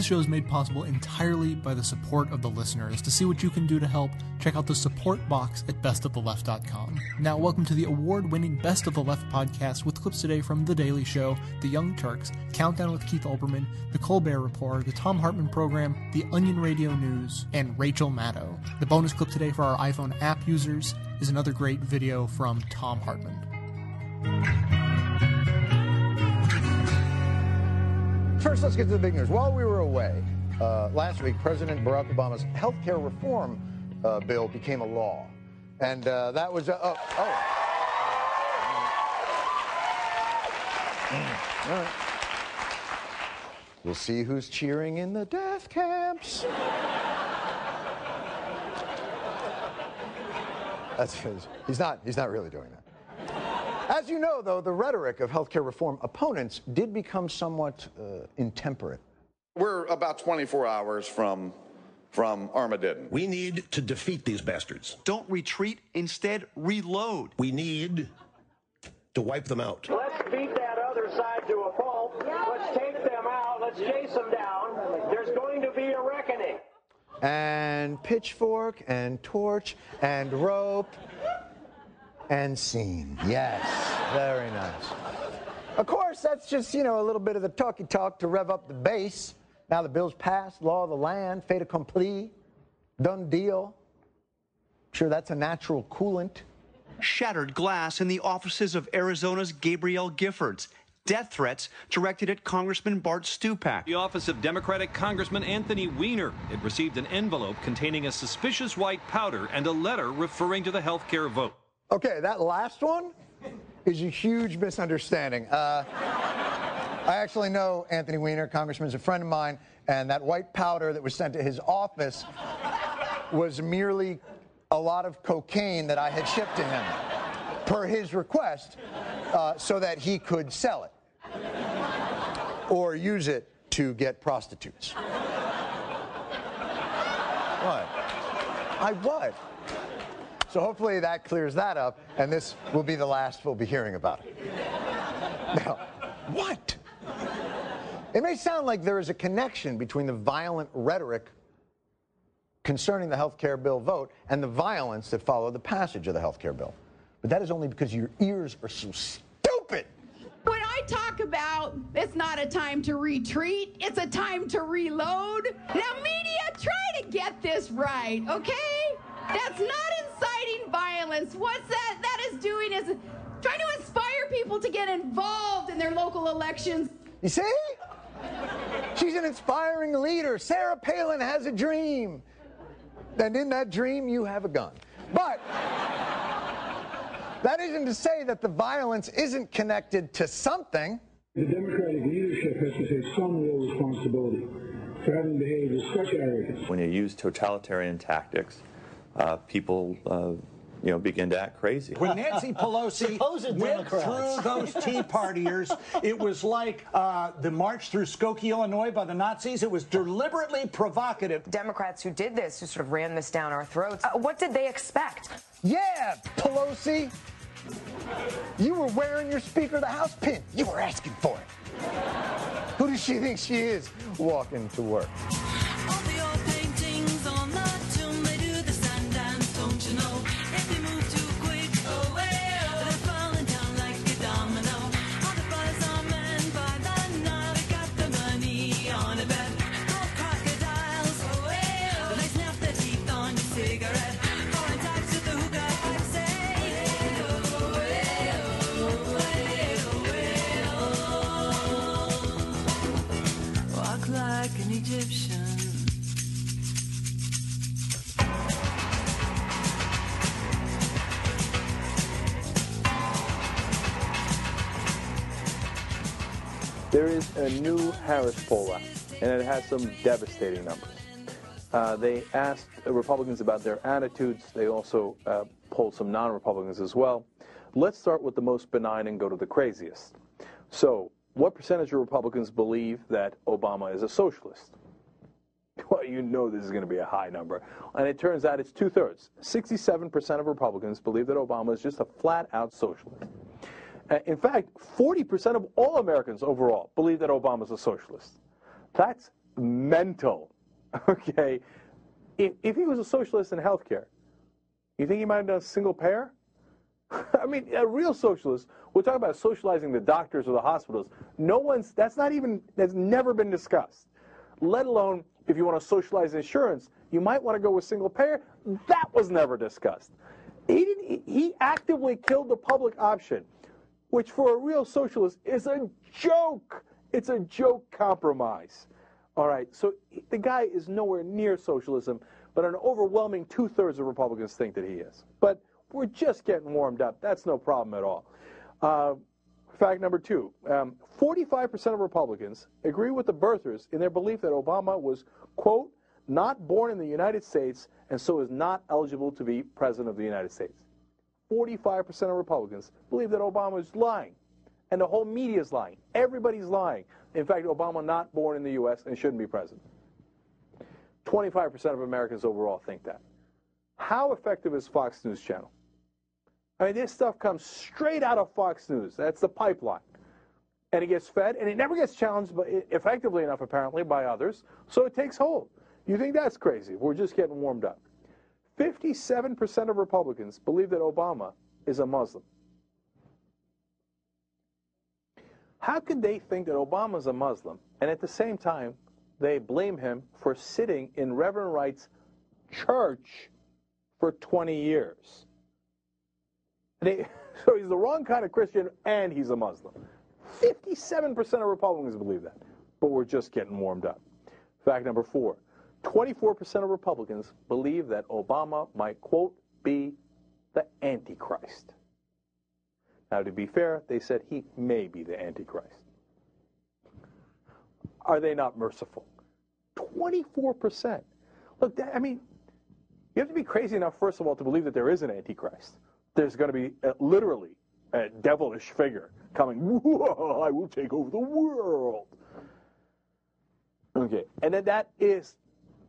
This show is made possible entirely by the support of the listeners. To see what you can do to help, check out the support box at bestoftheleft.com. Now, welcome to the award winning Best of the Left podcast with clips today from The Daily Show, The Young Turks, Countdown with Keith Olbermann, The Colbert Report, The Thom Hartmann Program, The Onion Radio News, and Rachel Maddow. The bonus clip today for our iPhone app users is another great video from Thom Hartmann. First, let's get to the big news. While we were away uh, last week, President Barack Obama's health care reform uh, bill became a law. And uh, that was, uh, oh, oh. Right. We'll see who's cheering in the death camps. That's his. He's not, he's not really doing that. As you know, though, the rhetoric of healthcare reform opponents did become somewhat uh, intemperate. We're about 24 hours from from Armageddon. We need to defeat these bastards. Don't retreat, instead reload. We need to wipe them out. Let's beat that other side to a pulp. Let's take them out. Let's chase them down. There's going to be a reckoning. And pitchfork and torch and rope and scene. Yes, very nice. Of course, that's just, you know, a little bit of the talky talk to rev up the base. Now the bill's passed, law of the land, fait accompli, done deal. Sure, that's a natural coolant. Shattered glass in the offices of Arizona's Gabrielle Giffords. Death threats directed at Congressman Bart Stupak. The office of Democratic Congressman Anthony Weiner. It received an envelope containing a suspicious white powder and a letter referring to the health care vote. Okay, that last one is a huge misunderstanding. Uh, I actually know Anthony Weiner, congressman's a friend of mine, and that white powder that was sent to his office was merely a lot of cocaine that I had shipped to him per his request uh, so that he could sell it or use it to get prostitutes. What? I what? So hopefully that clears that up, and this will be the last we'll be hearing about it. Now, what? It may sound like there is a connection between the violent rhetoric concerning the health care bill vote and the violence that followed the passage of the health care bill. But that is only because your ears are so stupid. When I talk about it's not a time to retreat, it's a time to reload. Now, media, try to get this right, okay? That's not violence. What's that? That is doing is trying to inspire people to get involved in their local elections. You see? She's an inspiring leader. Sarah Palin has a dream. And in that dream, you have a gun. But that isn't to say that the violence isn't connected to something. The Democratic leadership has to take some real responsibility for having behaved with such arrogance. When you use totalitarian tactics, uh, people uh, you know, begin to act crazy. When Nancy Pelosi went through those Tea Partiers, it was like uh, the march through Skokie, Illinois by the Nazis. It was deliberately provocative. Democrats who did this, who sort of ran this down our throats, uh, what did they expect? Yeah, Pelosi. You were wearing your Speaker of the House pin. You were asking for it. Who does she think she is walking to work? There is a new Harris poll out, and it has some devastating numbers. Uh, they asked Republicans about their attitudes. They also uh, polled some non-Republicans as well. Let's start with the most benign and go to the craziest. So, what percentage of Republicans believe that Obama is a socialist? Well, you know this is going to be a high number. And it turns out it's two thirds. 67% of Republicans believe that Obama is just a flat out socialist. Uh, in fact, 40% of all Americans overall believe that Obama is a socialist. That's mental. Okay? If, if he was a socialist in healthcare, you think he might have done a single payer? I mean, a real socialist, we're talking about socializing the doctors or the hospitals. No one's, that's not even, that's never been discussed. Let alone if you want to socialize insurance, you might want to go with single payer. That was never discussed. He, didn't, he actively killed the public option, which for a real socialist is a joke. It's a joke compromise. All right, so the guy is nowhere near socialism, but an overwhelming two thirds of Republicans think that he is. But we're just getting warmed up. That's no problem at all. Uh, fact number two um, 45% of Republicans agree with the birthers in their belief that Obama was, quote, not born in the United States and so is not eligible to be president of the United States. 45% of Republicans believe that Obama is lying. And the whole media is lying. Everybody's lying. In fact, Obama not born in the U.S. and shouldn't be president. 25% of Americans overall think that. How effective is Fox News Channel? I mean, this stuff comes straight out of Fox News. That's the pipeline. And it gets fed, and it never gets challenged effectively enough, apparently, by others, so it takes hold. You think that's crazy? We're just getting warmed up. 57% of Republicans believe that Obama is a Muslim. How could they think that Obama's a Muslim and at the same time they blame him for sitting in Reverend Wright's church for 20 years? They, so he's the wrong kind of Christian and he's a Muslim. 57% of Republicans believe that, but we're just getting warmed up. Fact number four 24% of Republicans believe that Obama might, quote, be the Antichrist. Now, to be fair, they said he may be the Antichrist. Are they not merciful? 24%. Look, I mean, you have to be crazy enough, first of all, to believe that there is an Antichrist. There's going to be literally a devilish figure coming, I will take over the world. Okay, and then that is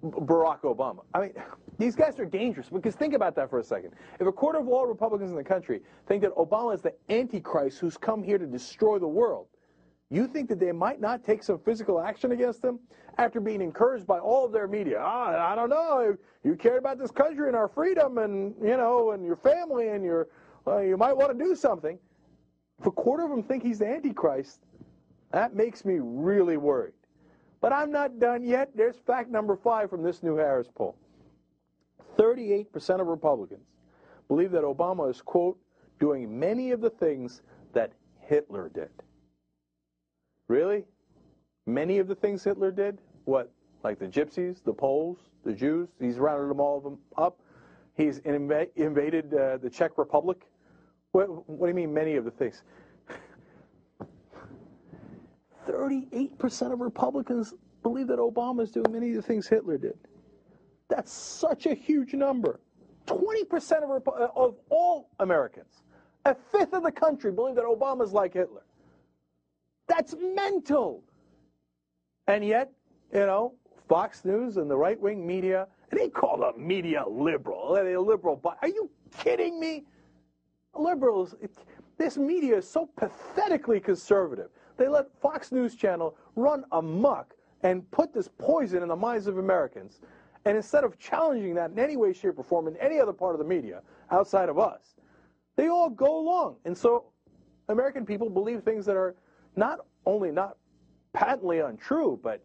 Barack Obama. I mean, these guys are dangerous because think about that for a second. If a quarter of all Republicans in the country think that Obama is the Antichrist who's come here to destroy the world, you think that they might not take some physical action against him after being encouraged by all of their media? Ah, I don't know. You care about this country and our freedom, and you know, and your family, and your, uh, you might want to do something. If a quarter of them think he's the Antichrist, that makes me really worried. But I'm not done yet. There's fact number five from this new Harris poll. 38% of Republicans believe that Obama is, quote, doing many of the things that Hitler did. Really? Many of the things Hitler did? What? Like the gypsies, the Poles, the Jews? He's rounded them all of them up. He's inv- invaded uh, the Czech Republic. What, what do you mean, many of the things? 38% of Republicans believe that Obama is doing many of the things Hitler did. That's such a huge number. 20% of, uh, of all Americans, a fifth of the country, believe that Obama is like Hitler. That's mental. And yet, you know, Fox News and the right wing media, they call the media liberal. They're liberal. Are you kidding me? Liberals, it, this media is so pathetically conservative. They let Fox News Channel run amok and put this poison in the minds of Americans. And instead of challenging that in any way, shape, or form in any other part of the media outside of us, they all go along. And so American people believe things that are not only not patently untrue, but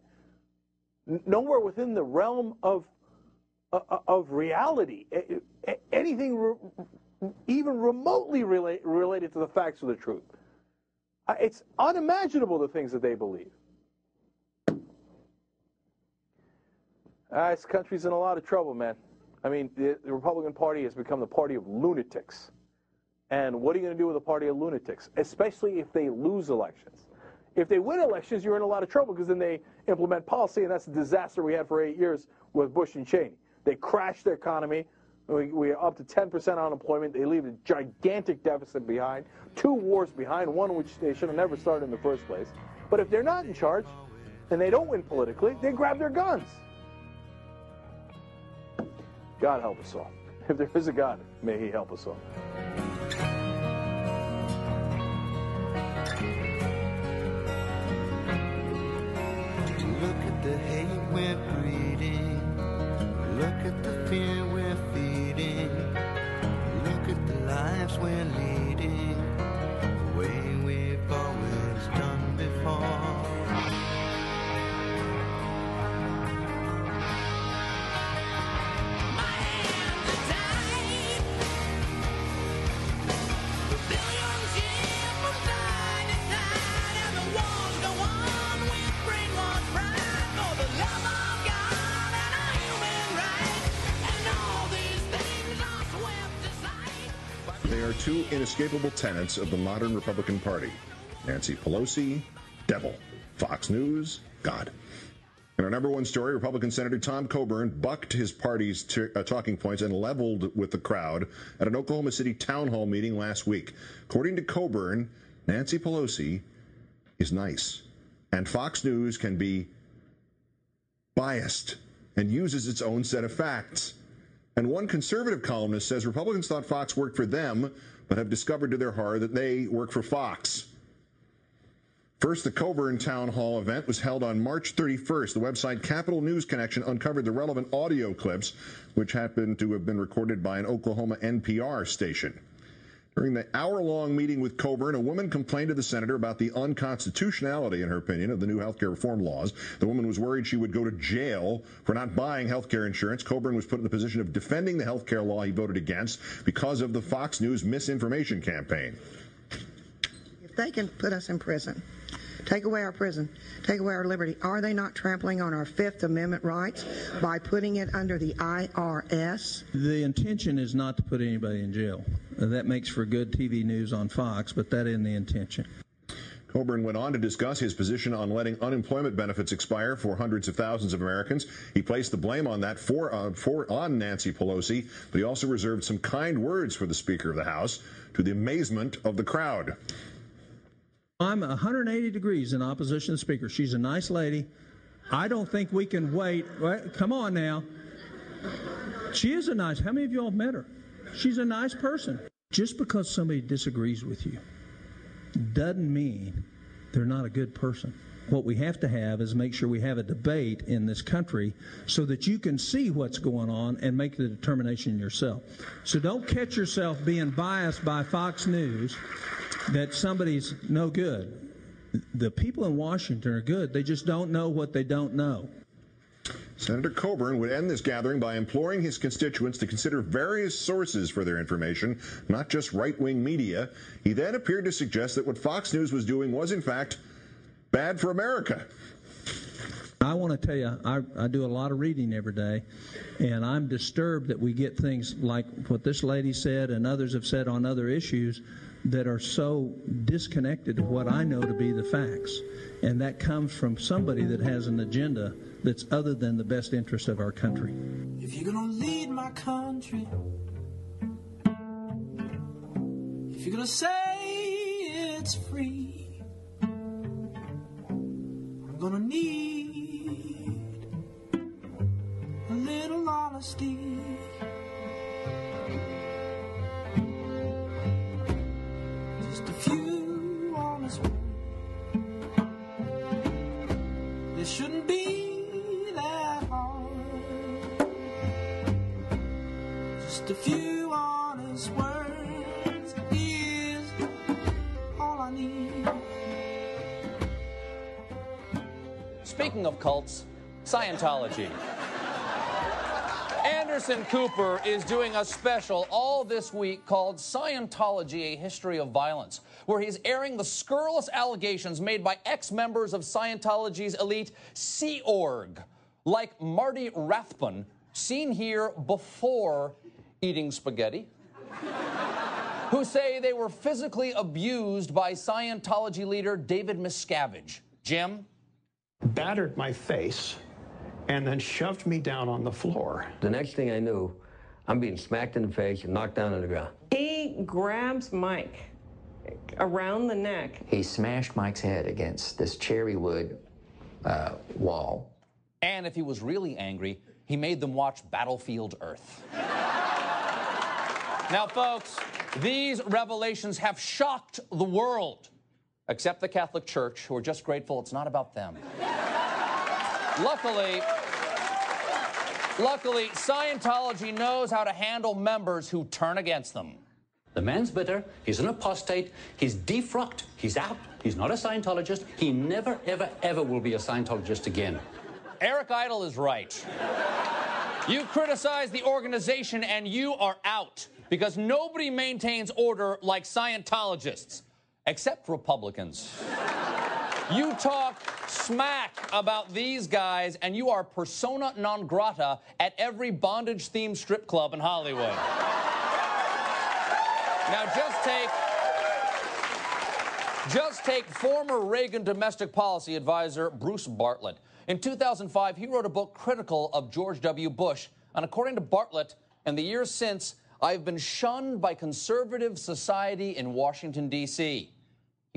nowhere within the realm of uh, uh of reality. Anything even remotely relate, related to the facts of the truth. It's unimaginable the things that they believe. Uh, this country's in a lot of trouble, man. I mean, the, the Republican Party has become the party of lunatics. And what are you going to do with a party of lunatics, especially if they lose elections? If they win elections, you're in a lot of trouble because then they implement policy, and that's the disaster we had for eight years with Bush and Cheney. They crashed the economy. We, we are up to 10% unemployment. They leave a gigantic deficit behind, two wars behind, one which they should have never started in the first place. But if they're not in charge and they don't win politically, they grab their guns. God help us all. If there is a God, may He help us all. Look at the hate we're breeding. Look at lives two inescapable tenets of the modern Republican Party Nancy Pelosi, devil. Fox News, God. In our number one story, Republican Senator Tom Coburn bucked his party's t- uh, talking points and leveled with the crowd at an Oklahoma City town hall meeting last week. According to Coburn, Nancy Pelosi is nice, and Fox News can be biased and uses its own set of facts. And one conservative columnist says Republicans thought Fox worked for them, have discovered to their horror that they work for Fox. First, the Coburn Town Hall event was held on March 31st. The website Capitol News Connection uncovered the relevant audio clips, which happened to have been recorded by an Oklahoma NPR station. During the hour long meeting with Coburn, a woman complained to the senator about the unconstitutionality, in her opinion, of the new health care reform laws. The woman was worried she would go to jail for not buying health care insurance. Coburn was put in the position of defending the health care law he voted against because of the Fox News misinformation campaign. If they can put us in prison, take away our prison, take away our liberty, are they not trampling on our Fifth Amendment rights by putting it under the IRS? The intention is not to put anybody in jail. Uh, That makes for good TV news on Fox, but that isn't the intention. Coburn went on to discuss his position on letting unemployment benefits expire for hundreds of thousands of Americans. He placed the blame on that for, uh, for on Nancy Pelosi, but he also reserved some kind words for the Speaker of the House, to the amazement of the crowd. I'm 180 degrees in opposition to Speaker. She's a nice lady. I don't think we can wait. Wait, Come on now. She is a nice. How many of you all have met her? She's a nice person. Just because somebody disagrees with you doesn't mean they're not a good person. What we have to have is make sure we have a debate in this country so that you can see what's going on and make the determination yourself. So don't catch yourself being biased by Fox News that somebody's no good. The people in Washington are good. They just don't know what they don't know. Senator Coburn would end this gathering by imploring his constituents to consider various sources for their information, not just right wing media. He then appeared to suggest that what Fox News was doing was, in fact, bad for America. I want to tell you, I, I do a lot of reading every day, and I'm disturbed that we get things like what this lady said and others have said on other issues that are so disconnected to what I know to be the facts. And that comes from somebody that has an agenda that's other than the best interest of our country. If you're gonna lead my country, if you're gonna say it's free, I'm gonna need a little honesty. Of cults, Scientology. Anderson Cooper is doing a special all this week called Scientology A History of Violence, where he's airing the scurrilous allegations made by ex members of Scientology's elite Sea Org, like Marty Rathbun, seen here before eating spaghetti, who say they were physically abused by Scientology leader David Miscavige. Jim? Battered my face, and then shoved me down on the floor. The next thing I knew, I'm being smacked in the face and knocked down on the ground. He grabs Mike around the neck. He smashed Mike's head against this cherry wood uh, wall. And if he was really angry, he made them watch Battlefield Earth. now, folks, these revelations have shocked the world, except the Catholic Church, who are just grateful it's not about them. Luckily, luckily, Scientology knows how to handle members who turn against them. The man's bitter. He's an apostate. He's defrocked. He's out. He's not a Scientologist. He never, ever, ever will be a Scientologist again. Eric Idle is right. You criticize the organization and you are out because nobody maintains order like Scientologists, except Republicans. You talk smack about these guys and you are persona non grata at every bondage themed strip club in Hollywood. Now just take just take former Reagan domestic policy advisor Bruce Bartlett. In 2005, he wrote a book critical of George W. Bush, and according to Bartlett, in the years since, I've been shunned by conservative society in Washington, D.C.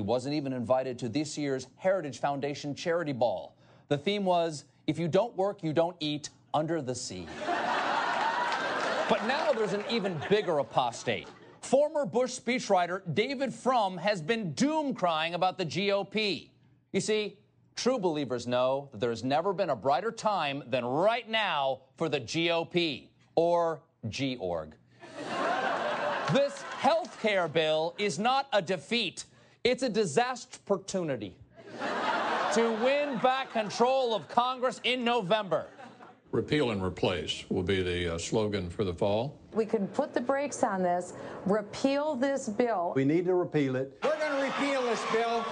He wasn't even invited to this year's Heritage Foundation charity ball. The theme was If you don't work, you don't eat under the sea. but now there's an even bigger apostate. Former Bush speechwriter David Frum has been doom crying about the GOP. You see, true believers know that there has never been a brighter time than right now for the GOP, or G org. this health care bill is not a defeat, it's a disaster opportunity to win back control of Congress in November. Repeal and replace will be the uh, slogan for the fall. We can put the brakes on this, repeal this bill. We need to repeal it. We're going to repeal this bill.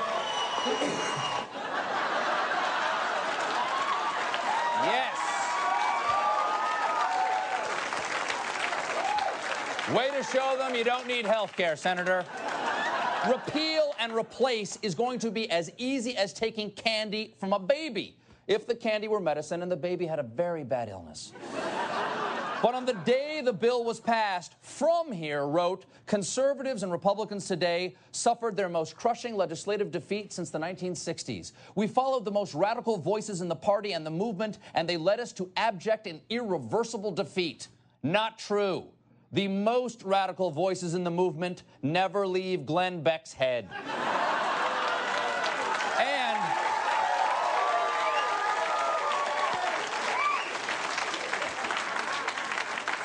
Yes. Way to show them you don't need health care, Senator. Repeal and replace is going to be as easy as taking candy from a baby if the candy were medicine and the baby had a very bad illness. But on the day the bill was passed, From Here wrote Conservatives and Republicans today suffered their most crushing legislative defeat since the 1960s. We followed the most radical voices in the party and the movement, and they led us to abject and irreversible defeat. Not true. The most radical voices in the movement never leave Glenn Beck's head. and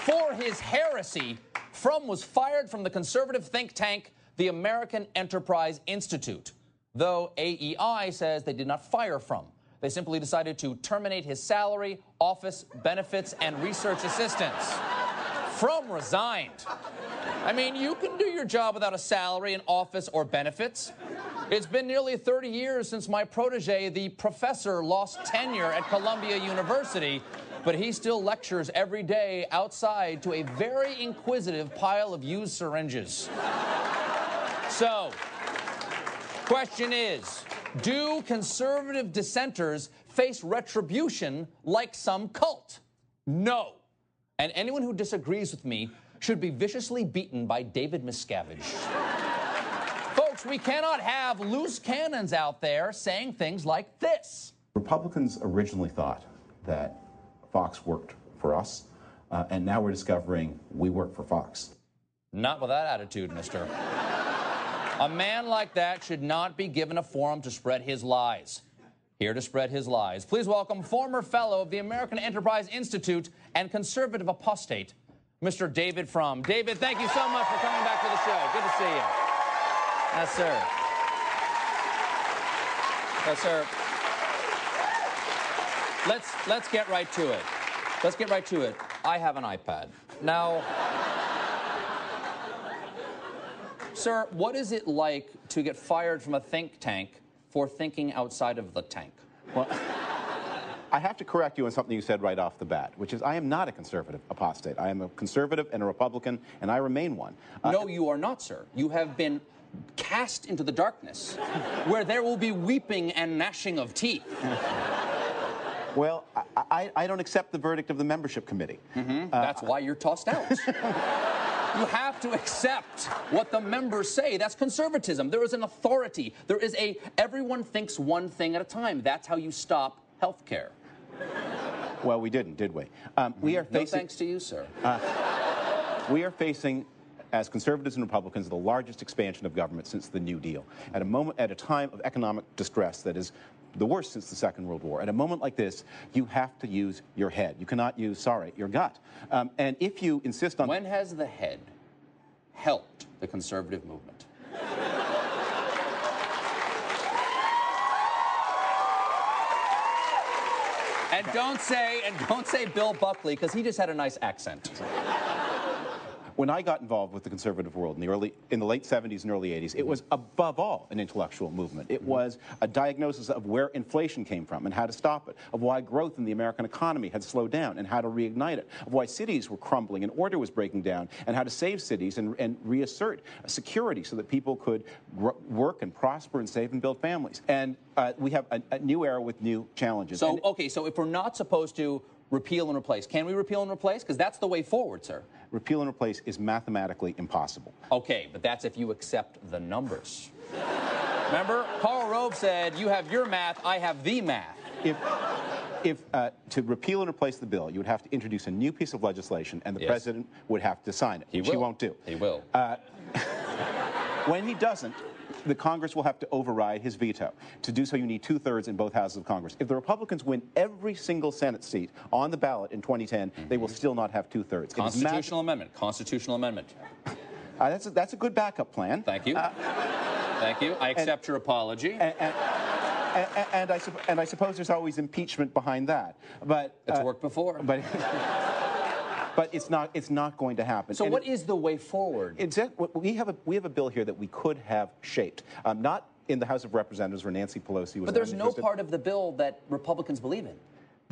For his heresy, Frum was fired from the conservative think tank, the American Enterprise Institute. Though AEI says they did not fire Frum. They simply decided to terminate his salary, office, benefits, and research assistance. Frum resigned. I mean, you can do your job without a salary, an office, or benefits. It's been nearly 30 years since my protege, the professor, lost tenure at Columbia University, but he still lectures every day outside to a very inquisitive pile of used syringes. So, question is Do conservative dissenters face retribution like some cult? No. And anyone who disagrees with me should be viciously beaten by David Miscavige. Folks, we cannot have loose cannons out there saying things like this. Republicans originally thought that Fox worked for us, uh, and now we're discovering we work for Fox. Not with that attitude, mister. a man like that should not be given a forum to spread his lies. Here to spread his lies, please welcome former fellow of the American Enterprise Institute and conservative apostate, Mr. David Frum. David, thank you so much for coming back to the show. Good to see you. Yes, sir. Yes, sir. Let's let's get right to it. Let's get right to it. I have an iPad. Now, sir, what is it like to get fired from a think tank for thinking outside of the tank? Well, I have to correct you on something you said right off the bat, which is I am not a conservative apostate. I am a conservative and a Republican, and I remain one. Uh, no, you are not, sir. You have been cast into the darkness where there will be weeping and gnashing of teeth. Well, I, I, I don't accept the verdict of the membership committee. Mm-hmm. That's why you're tossed out. you have to accept what the members say. That's conservatism. There is an authority. There is a everyone thinks one thing at a time. That's how you stop health care. Well, we didn't, did we? Um, we are No facing. thanks to you, sir. Uh, we are facing, as conservatives and Republicans, the largest expansion of government since the New Deal. At a moment, at a time of economic distress that is the worst since the Second World War. At a moment like this, you have to use your head. You cannot use, sorry, your gut. Um, and if you insist on. When has the head helped the conservative movement? And don't say and don't say Bill Buckley because he just had a nice accent. When I got involved with the conservative world in the early, in the late 70s and early 80s, it was above all an intellectual movement. It was a diagnosis of where inflation came from and how to stop it, of why growth in the American economy had slowed down and how to reignite it, of why cities were crumbling and order was breaking down, and how to save cities and, and reassert security so that people could gr- work and prosper and save and build families. And uh, we have a, a new era with new challenges. So And- okay, so if we're not supposed to repeal and replace, can we repeal and replace? Because that's the way forward, sir. repeal and replace is mathematically impossible. Okay, but that's if you accept the numbers. Remember, Karl Rove said, "You have your math, I have the math." If if uh, to repeal and replace the bill, you would have to introduce a new piece of legislation, and the Yes. president would have to sign it, He which he will. won't do. He will. Uh, when he doesn't, the Congress will have to override his veto. To do so, you need two thirds in both houses of Congress. If the Republicans win every single Senate seat on the ballot in 2010, they will still not have two thirds. Constitutional amendment. Constitutional amendment. Uh, that's, a, that's a good backup plan. Thank you. Thank you. I accept your apology. And, and, and, and I, and I suppose there's always impeachment behind that. But It's uh, worked before. But but it's not it's not going to happen. So And what it- is the way forward? It- we have a we have a bill here that we could have shaped, um, not in the House of Representatives where Nancy Pelosi was. But there's no part of the bill that Republicans believe in.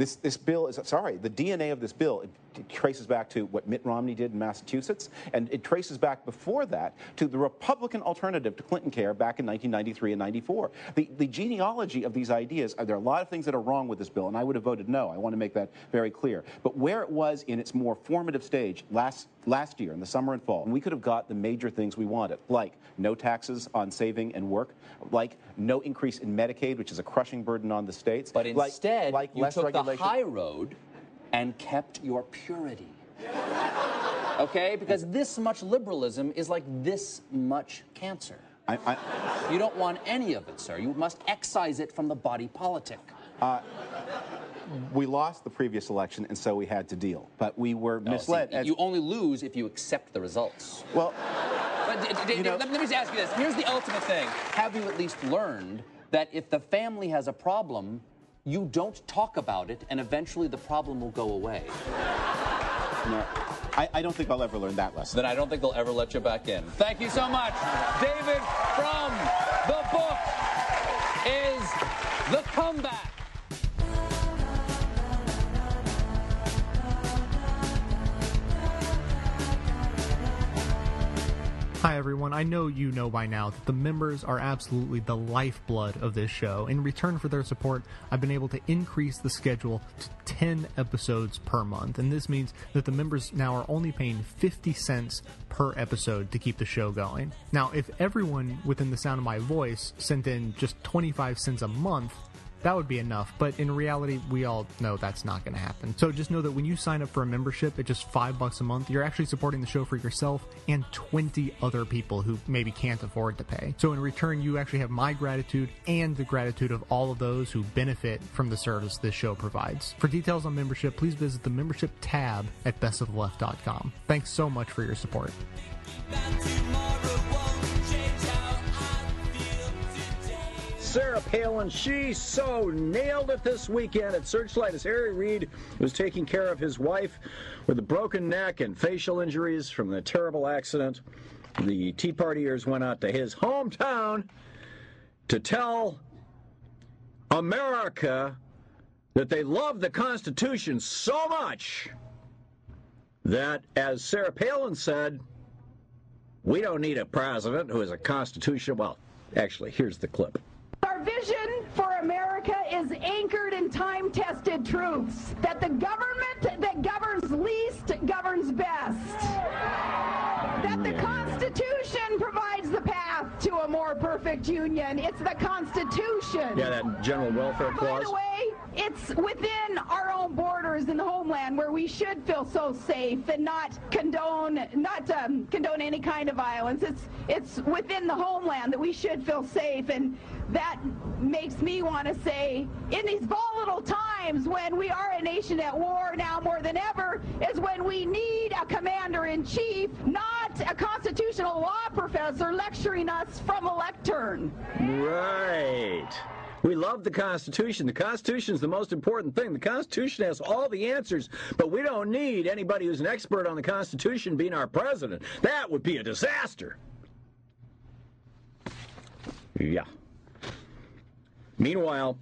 This, this bill is, sorry, the DNA of this bill it, traces back to what Mitt Romney did in Massachusetts, and it traces back before that to the Republican alternative to Clinton Care back in 1993 and 94. The, the genealogy of these ideas, uh, there are a lot of things that are wrong with this bill, and I would have voted no. I want to make that very clear. But where it was in its more formative stage last, last year, in the summer and fall, we could have got the major things we wanted, like no taxes on saving and work, like no increase in Medicaid, which is a crushing burden on the states. But like- instead, like you less took regulation. High road and kept your purity. Okay? Because this much liberalism is like this much cancer. I, I, You don't want any of it, sir. You must excise it from the body politic. Uh, we lost the previous election, and so we had to deal. But we were No, misled. see, as- you only lose if you accept the results. well, But let, let me just ask you this. Here's the ultimate thing. Have you at least learned that if the family has a problem, you don't talk about it, and eventually the problem will go away? no, I, I don't think I'll ever learn that lesson. Then I don't think they'll ever let you back in. Thank you so much. David Frum the book is The Comeback. Hi, everyone. I know you know by now that the members are absolutely the lifeblood of this show. In return for their support, I've been able to increase the schedule to 10 episodes per month. And this means that the members now are only paying 50 cents per episode to keep the show going. Now, if everyone within the sound of my voice sent in just 25 cents a month, that would be enough. But in reality, we all know that's not going to happen. So just know that when you sign up for a membership at just five bucks a month, you're actually supporting the show for yourself and 20 other people who maybe can't afford to pay. So in return, you actually have my gratitude and the gratitude of all of those who benefit from the service this show provides. For details on membership, please visit the membership tab at bestoftheleft.com. Thanks so much for your support. Sarah Palin, she so nailed it this weekend at Searchlight as Harry Reid was taking care of his wife with a broken neck and facial injuries from the terrible accident. The Tea Partiers went out to his hometown to tell America that they love the Constitution so much that, as Sarah Palin said, we don't need a president who is a constitution. Well, actually, here's the clip. Our vision for America is anchored in time tested truths that the government that governs least governs best. That the Constitution provides the path to a more perfect union. It's the Constitution. Yeah, that general welfare clause. By the way, it's within our own borders in the homeland where we should feel so safe and not condone not um, condone any kind of violence. It's it's within the homeland that we should feel safe, and that makes me want to say, in these volatile times when we are a nation at war now more than ever, is when we need a commander in chief, not a constitutional law professor lecturing us from a lectern. Right. We love the Constitution. The Constitution is the most important thing. The Constitution has all the answers, but we don't need anybody who's an expert on the Constitution being our president. That would be a disaster. Yeah. Meanwhile,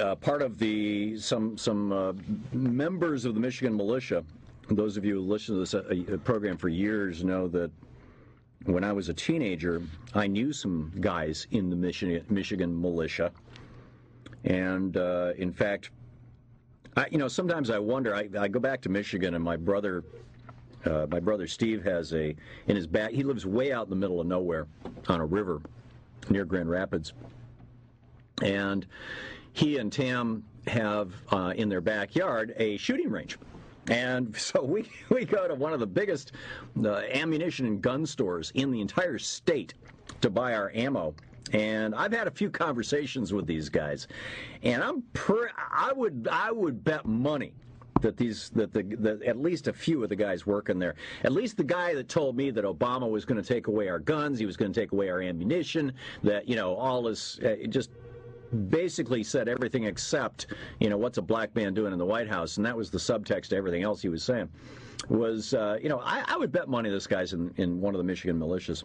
uh, part of the some some uh, members of the Michigan militia, those of you who listen to this uh, program for years know that when I was a teenager, I knew some guys in the Michigan, Michigan militia. And uh, in fact, I, you know, sometimes I wonder. I, I, go back to Michigan, and my brother, uh, my brother Steve, has a in his back. He lives way out in the middle of nowhere, on a river near Grand Rapids, and he and Tam have uh, in their backyard a shooting range. And so we, we go to one of the biggest uh, ammunition and gun stores in the entire state to buy our ammo. And I've had a few conversations with these guys, and I'm I would I would bet money that these that the that at least a few of the guys working there, at least the guy that told me that Obama was going to take away our guns, he was going to take away our ammunition, that you know all this uh, just basically said everything except, you know, what's a black man doing in the White House, and that was the subtext to everything else he was saying. Was uh, you know, I, I, would bet money this guy's in, in one of the Michigan militias,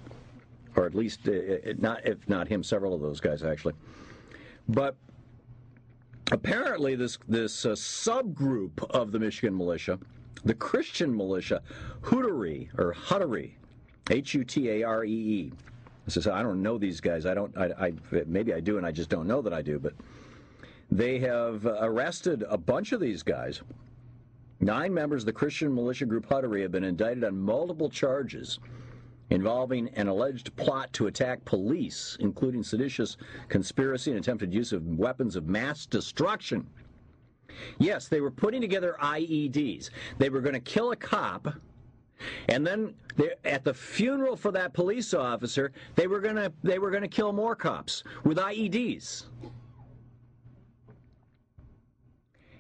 or at least uh, not if not him, several of those guys actually. But apparently, this this uh, subgroup of the Michigan militia, the Christian militia, Hootery or Huttery, H U T A R E E I I don't know these guys. I don't. I, I, maybe I do, and I just don't know that I do. But they have uh, arrested a bunch of these guys. Nine members of the Christian militia group Hutaree have been indicted on multiple charges involving an alleged plot to attack police, including seditious conspiracy and attempted use of weapons of mass destruction. Yes, they were putting together IEDs. They were going to kill a cop and then at the funeral for that police officer, they were gonna they were gonna kill more cops with IEDs.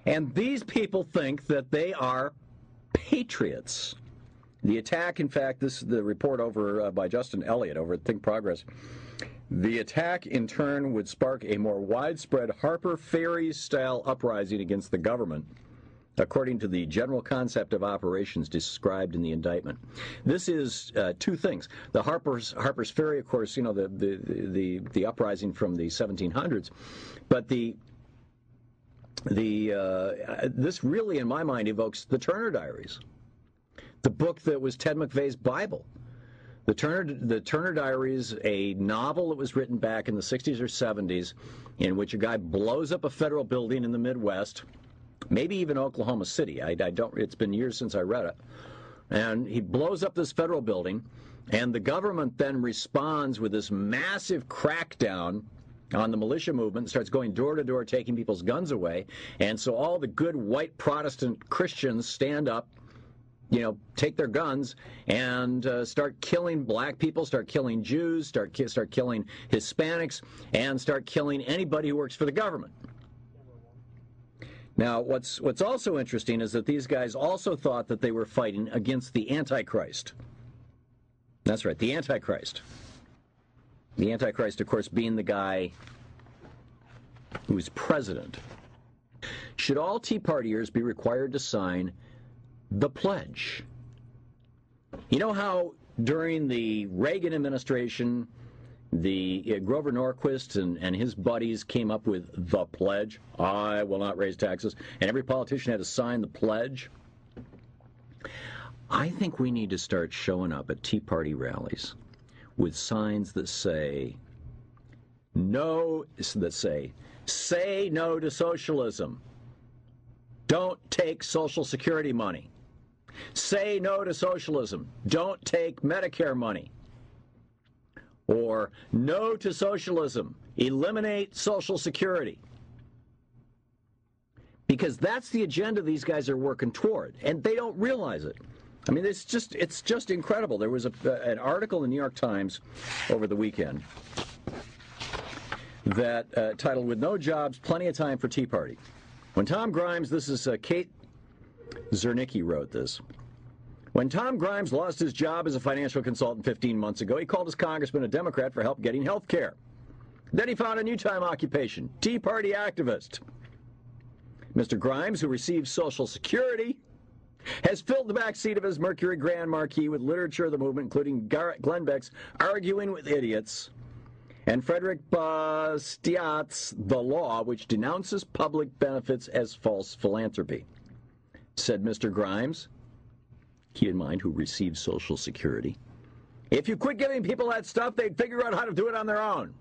And these people think that they are patriots. The attack, in fact, this is the report over uh, by Justin Elliott over at Think Progress. The attack, in turn, would spark a more widespread Harper Ferry style uprising against the government according to the general concept of operations described in the indictment. This is uh, two things. The Harper's Harper's Ferry, of course, you know the the the, the uprising from the 1700s, but the the uh, this really, in my mind, evokes the Turner Diaries, the book that was Ted McVeigh's Bible. The Turner, the Turner Diaries, a novel that was written back in the 60s or 70s, in which a guy blows up a federal building in the Midwest maybe even Oklahoma City. I, I don't. It's been years since I read it. And he blows up this federal building, and the government then responds with this massive crackdown on the militia movement, starts going door to door, taking people's guns away. And so all the good white Protestant Christians stand up, you know, take their guns and uh, start killing black people, start killing Jews, start start killing Hispanics, and start killing anybody who works for the government. Now, what's what's also interesting is that these guys also thought that they were fighting against the Antichrist. That's right, the Antichrist. The Antichrist, of course, being the guy who's president. Should all Tea Partiers be required to sign the pledge? You know how during the Reagan administration, the uh, Grover Norquist and, and his buddies came up with the pledge I will not raise taxes, and every politician had to sign the pledge. I think we need to start showing up at Tea Party rallies with signs that say, no, that say, say no to socialism. Don't take Social Security money. Say no to socialism. Don't take Medicare money or no to socialism, eliminate Social Security. because that's the agenda these guys are working toward, and they don't realize it. I mean, it's just it's just incredible. There was a, an article in the New York Times over the weekend that uh, titled "With No Jobs, Plenty of Time for Tea Party." When Tom Grimes, this is uh, Kate Zernike wrote this. When Tom Grimes lost his job as a financial consultant 15 months ago, he called his congressman a Democrat for help getting health care. Then he found a new time occupation Tea Party activist. Mr. Grimes, who receives Social Security, has filled the back seat of his Mercury Grand Marquis with literature of the movement, including Gar- Glenn Beck's Arguing with Idiots and Frederick Bastiat's The Law, which denounces public benefits as false philanthropy. Said Mr. Grimes, keep in mind who receives Social Security. If you quit giving people that stuff, they'd figure out how to do it on their own.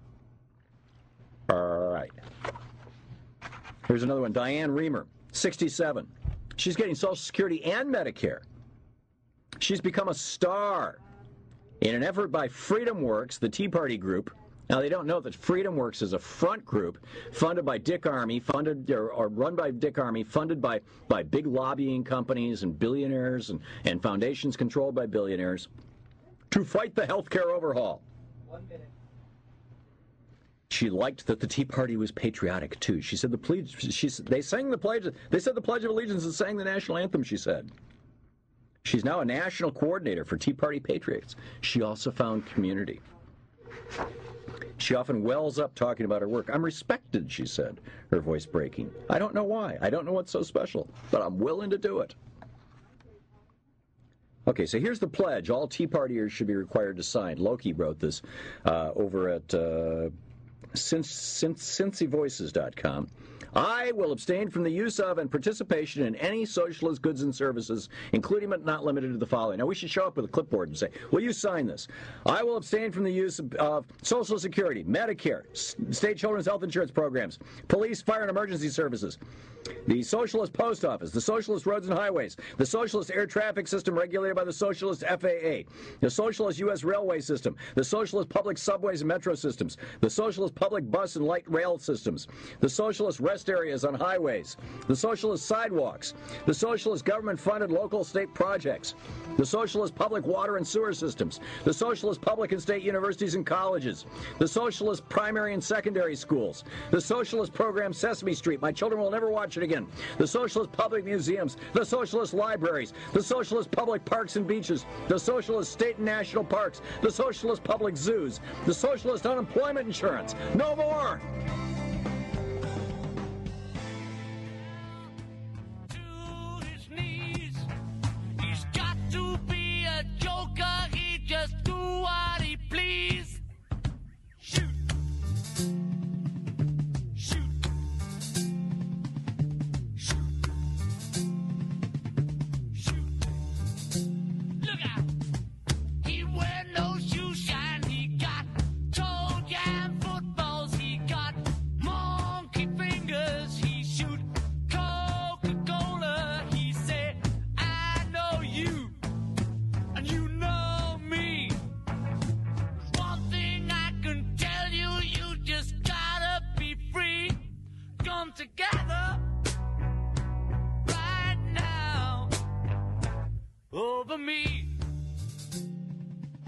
All right. Here's another one Diane Reimer, 67. She's getting Social Security and Medicare. She's become a star in an effort by Freedom Works, the Tea Party group. Now, they don't know that Freedom Works is a front group funded by Dick Armey, funded or, or run by Dick Armey, funded by, by big lobbying companies and billionaires and, and foundations controlled by billionaires to fight the healthcare overhaul. One minute. She liked that the Tea Party was patriotic too. She said the pledge. She they sang the pledge. They said the Pledge of Allegiance and sang the national anthem. She said. She's now a national coordinator for Tea Party patriots. She also found community. She often wells up talking about her work. I'm respected, she said, her voice breaking. I don't know why. I don't know what's so special, but I'm willing to do it. Okay, so here's the pledge all Tea Partiers should be required to sign. Loki wrote this uh, over at uh, cincyvoices.com. I will abstain from the use of and participation in any socialist goods and services, including but not limited to the following. Now, we should show up with a clipboard and say, Will you sign this? I will abstain from the use of, Social Security, Medicare, state children's health insurance programs, police, fire, and emergency services, the Socialist Post Office, the Socialist Roads and Highways, the Socialist Air Traffic System regulated by the Socialist FAA, the Socialist U.S. Railway System, the Socialist Public Subways and Metro Systems, the Socialist Public Bus and Light Rail Systems, the Socialist Rest Areas on highways, the Socialist Sidewalks, the Socialist Government Funded Local State Projects, the Socialist Public Water and Sewer Systems, the Socialist Public and State Universities and Colleges, the Socialist Primary and Secondary Schools, the Socialist Program Sesame Street, my children will never watch it again, the Socialist Public Museums, the Socialist Libraries, the Socialist Public Parks and Beaches, the Socialist State and National Parks, the Socialist Public Zoos, the Socialist Unemployment Insurance. No more! To be a joker. He just do what he please. Shoot.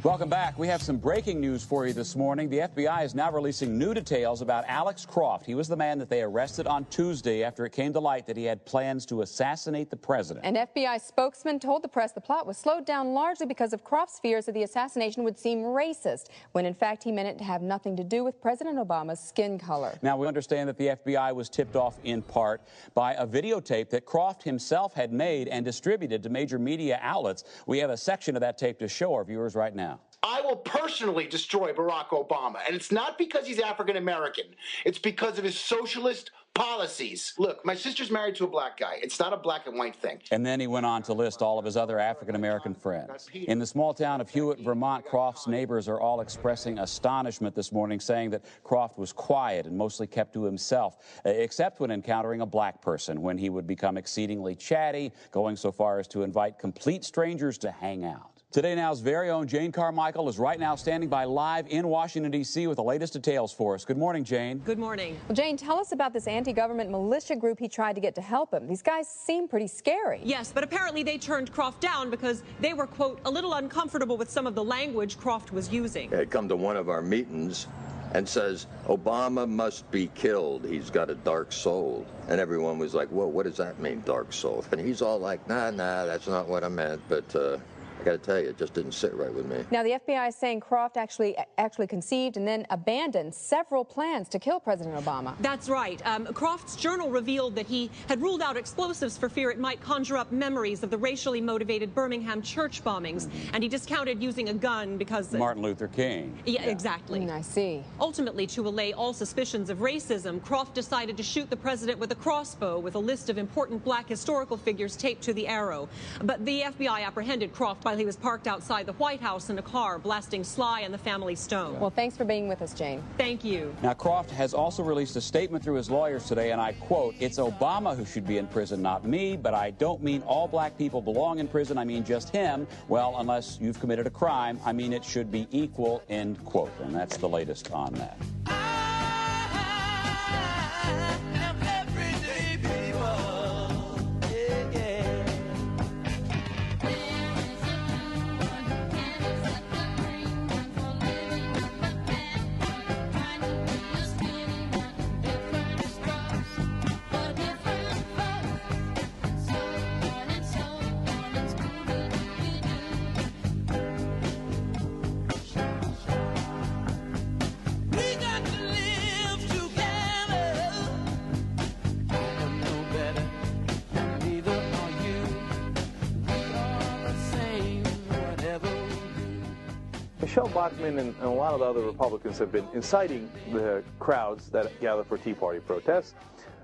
Welcome back. We have some breaking news for you this morning. The FBI is now releasing new details about Alex Croft. He was the man that they arrested on Tuesday after it came to light that he had plans to assassinate the president. An FBI spokesman told the press the plot was slowed down largely because of Croft's fears that the assassination would seem racist, when in fact he meant it to have nothing to do with President Obama's skin color. Now, we understand that the FBI was tipped off in part by a videotape that Croft himself had made and distributed to major media outlets. We have a section of that tape to show our viewers right now. I will personally destroy Barack Obama. And it's not because he's African American, it's because of his socialist policies. Look, my sister's married to a black guy. It's not a black and white thing. And then he went on to list all of his other African American friends. In the small town of Hewitt, Vermont, Croft's neighbors are all expressing astonishment this morning, saying that Croft was quiet and mostly kept to himself, uh, except when encountering a black person, when he would become exceedingly chatty, going so far as to invite complete strangers to hang out. Today Now's very own Jane Carmichael is right now standing by live in Washington, D.C. with the latest details for us. Good morning, Jane. Good morning. Well, Jane, tell us about this anti-government militia group he tried to get to help him. These guys seem pretty scary. Yes, but apparently they turned Croft down because they were, quote, a little uncomfortable with some of the language Croft was using. Had come to one of our meetings and says, Obama must be killed. He's got a dark soul. And everyone was like, whoa, what does that mean, dark soul? And he's all like, nah, nah, that's not what I meant. But uh, I got to tell you, it just didn't sit right with me. Now, the FBI is saying Croft actually actually conceived and then abandoned several plans to kill President Obama. That's right. Um, Croft's journal revealed that he had ruled out explosives for fear it might conjure up memories of the racially motivated Birmingham church bombings, and he discounted using a gun because Martin Luther King. Yeah, exactly. Mm, I see. Ultimately, to allay all suspicions of racism, Croft decided to shoot the president with a crossbow with a list of important black historical figures taped to the arrow. But the FBI apprehended Croft while he was parked outside the White House in a car, blasting Sly and the Family Stone. Well, thanks for being with us, Jane. Thank you. Now, Croft has also released a statement through his lawyers today, and I quote, It's Obama who should be in prison, not me, but I don't mean all black people belong in prison. I mean just him. Well, unless you've committed a crime, I mean it should be equal, end quote. And that's the latest on that. And, a lot of the other Republicans have been inciting the crowds that gather for Tea Party protests.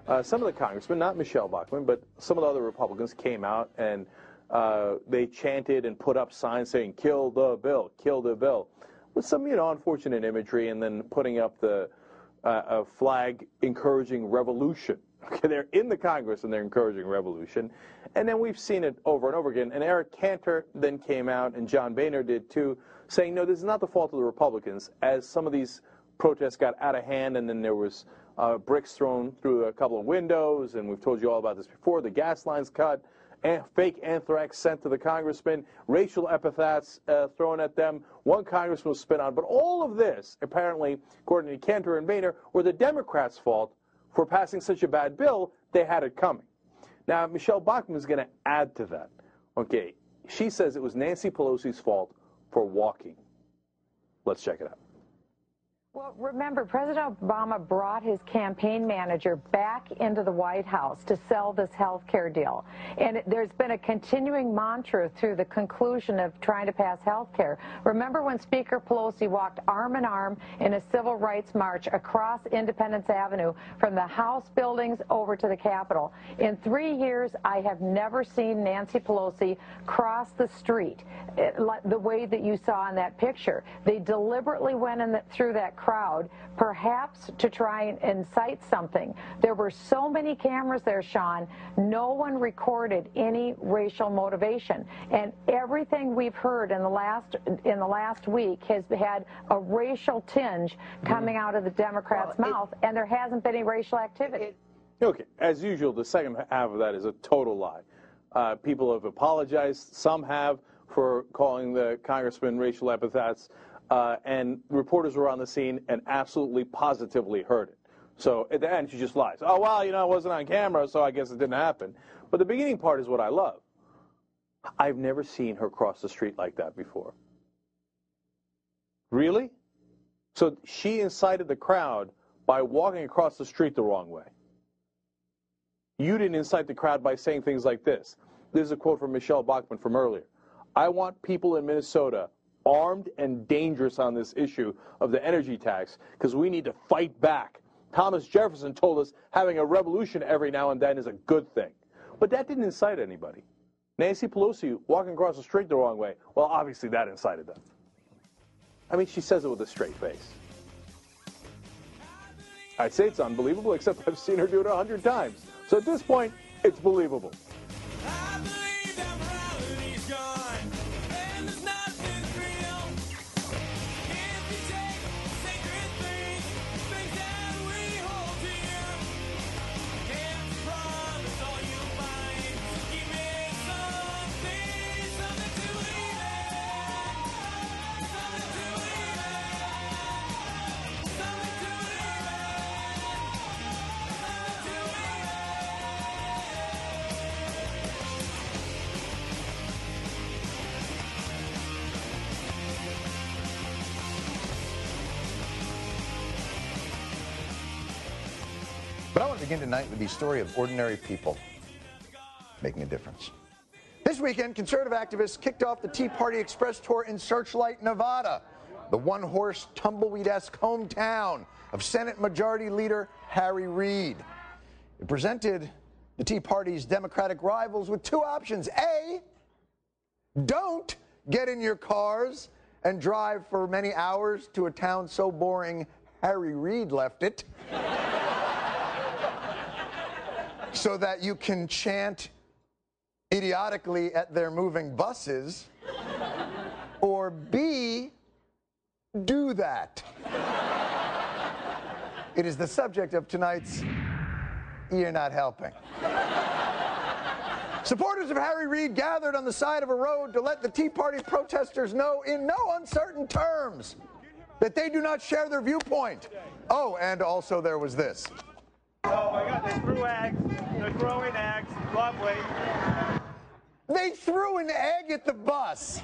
Uh, some of the congressmen, not Michele Bachmann, but some of the other Republicans came out and uh, they chanted and put up signs saying, kill the bill, kill the bill, with some, you know, unfortunate imagery and then putting up the uh, flag encouraging revolution. Okay, they're in the Congress and they're encouraging revolution. And then we've seen it over and over again. And Eric Cantor then came out, and John Boehner did too, saying, no, this is not the fault of the Republicans, as some of these protests got out of hand and then there was uh, bricks thrown through a couple of windows, and we've told you all about this before, the gas lines cut, fake anthrax sent to the congressman, racial epithets uh, thrown at them, one congressman was spit on. But all of this, apparently, according to Cantor and Boehner, were the Democrats' fault for passing such a bad bill, they had it coming. Now, Michele Bachmann is going to add to that. Okay, she says it was Nancy Pelosi's fault for walking. Let's check it out. Well, remember, President Obama brought his campaign manager back into the White House to sell this health care deal. And there's been a continuing mantra through the conclusion of trying to pass health care. Remember when Speaker Pelosi walked arm in arm in a civil rights march across Independence Avenue from the House buildings over to the Capitol? In three years, I have never seen Nancy Pelosi cross the street eh, like the way that you saw in that picture. They deliberately went in the, through that crowd, perhaps to try and incite something. There were so many cameras there, Sean. No one recorded any racial motivation, and everything we've heard in the last in the last week has had a racial tinge coming out of the Democrats' Well, it- mouth, and there hasn't been any racial activity. Okay, as usual, the second half of that is a total lie. Uh, people have apologized, some have, for calling the congressman racial epithets, uh, and reporters were on the scene and absolutely positively heard it. So at the end, she just lies. Oh, well, you know, it wasn't on camera, so I guess it didn't happen. But the beginning part is what I love. I've never seen her cross the street like that before. Really? So she incited the crowd by walking across the street the wrong way. You didn't incite the crowd by saying things like this. This is a quote from Michele Bachmann from earlier. I want people in Minnesota armed and dangerous on this issue of the energy tax because we need to fight back. Thomas Jefferson told us having a revolution every now and then is a good thing. But that didn't incite anybody. Nancy Pelosi walking across the street the wrong way, well, obviously that incited them. I mean, she says it with a straight face. I'd say it's unbelievable, except I've seen her do it a hundred times. So at this point, it's believable. Begin tonight with the story of ordinary people making a difference. This weekend, conservative activists kicked off the Tea Party Express tour in Searchlight, Nevada, the one horse, tumbleweed esque hometown of Senate Majority Leader Harry Reid. It presented the Tea Party's Democratic rivals with two options. A, don't get in your cars and drive for many hours to a town so boring Harry Reid left it so that you can chant idiotically at their moving buses, or B, do that. It is the subject of tonight's You're Not Helping. Supporters of Harry Reid gathered on the side of a road to let the Tea Party protesters know in no uncertain terms that they do not share their viewpoint. Oh, and also there was this. Oh my God, they threw eggs. Throwing eggs. Lovely. They threw an egg at the bus.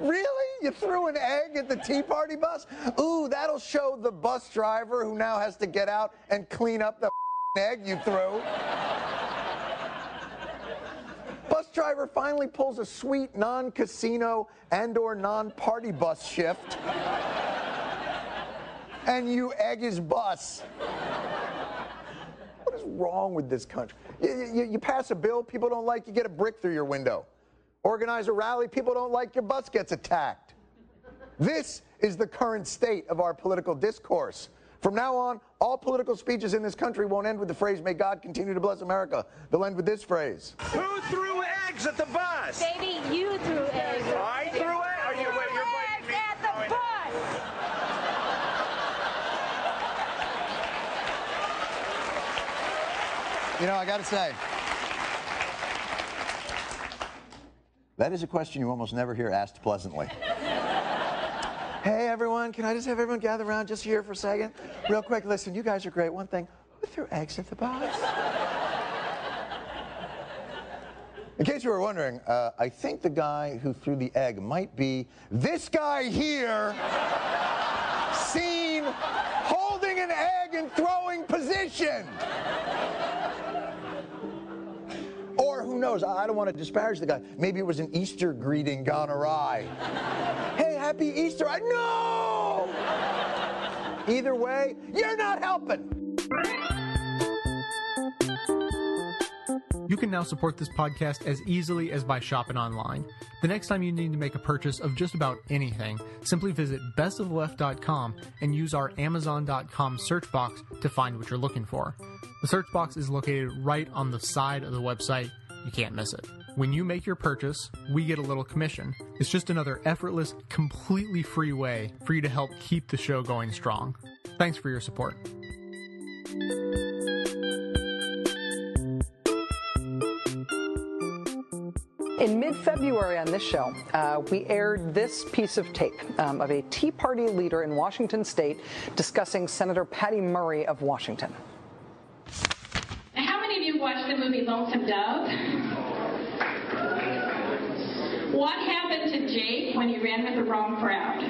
Really? You threw an egg at the Tea Party bus? Ooh, that'll show the bus driver who now has to get out and clean up the egg you threw. bus driver finally pulls a sweet non-casino and or non-party bus shift. and you egg his bus. What is wrong with this country? You, you, you pass a bill people don't like, you get a brick through your window. Organize a rally people don't like, your bus gets attacked. This is the current state of our political discourse. From now on, all political speeches in this country won't end with the phrase, may God continue to bless America. They'll end with this phrase. Who threw eggs at the bus? Baby, you threw eggs. I threw eggs? Are you, wait, you're blaming me? At the bus. You know, I got to say, that is a question you almost never hear asked pleasantly. hey, everyone, can I just have everyone gather around just here for a second? Real quick, listen, you guys are great. One thing, who threw eggs at the box? In case you were wondering, uh, I think the guy who threw the egg might be this guy here, seen holding an egg in throwing position. Who knows? I I don't want to disparage the guy. Maybe it was an Easter greeting gone awry. hey, happy Easter. I know. Either way, you're not helping. You can now support this podcast as easily as by shopping online. The next time you need to make a purchase of just about anything, simply visit bestofleft.com and use our amazon.com search box to find what you're looking for. The search box is located right on the side of the website. You can't miss it. When you make your purchase, we get a little commission. It's just another effortless, completely free way for you to help keep the show going strong. Thanks for your support. In mid February on this show, uh, we aired this piece of tape um, of a Tea Party leader in Washington state discussing Senator Patty Murray of Washington. Now, how many of you watched the movie Lonesome Dove? What happened to Jake when he ran with the wrong crowd?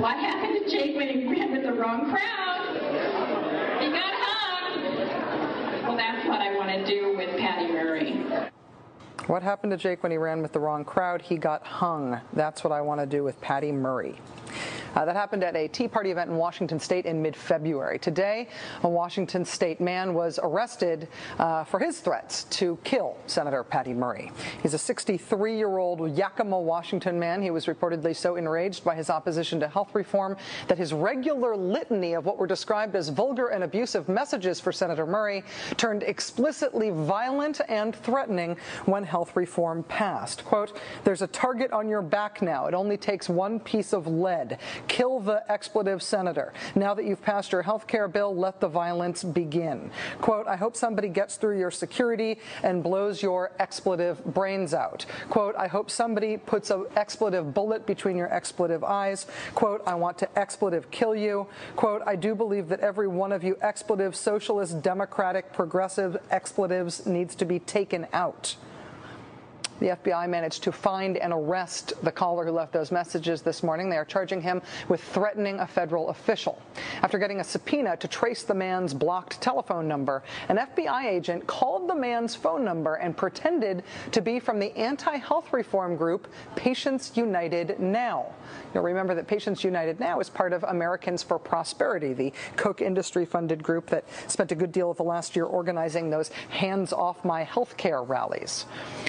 What happened to Jake when he ran with the wrong crowd? He got hung. Well, that's what I want to do with Patty Murray. What happened to Jake when he ran with the wrong crowd? He got hung. That's what I want to do with Patty Murray. Uh, that happened at a Tea Party event in Washington state in mid February. Today, a Washington state man was arrested uh, for his threats to kill Senator Patty Murray. He's a 63 year old Yakima, Washington man. He was reportedly so enraged by his opposition to health reform that his regular litany of what were described as vulgar and abusive messages for Senator Murray turned explicitly violent and threatening when health reform passed. Quote, There's a target on your back now. It only takes one piece of lead. Kill the expletive senator. Now that you've passed your health care bill, let the violence begin. Quote, I hope somebody gets through your security and blows your expletive brains out. Quote, I hope somebody puts an expletive bullet between your expletive eyes. Quote, I want to expletive kill you. Quote, I do believe that every one of you expletive, socialist, democratic, progressive expletives needs to be taken out. The FBI managed to find and arrest the caller who left those messages this morning. They are charging him with threatening a federal official. After getting a subpoena to trace the man's blocked telephone number, an FBI agent called the man's phone number and pretended to be from the anti health reform group Patients United Now. You'll remember that Patients United Now is part of Americans for Prosperity, the Koch industry funded group that spent a good deal of the last year organizing those hands off my health care rallies.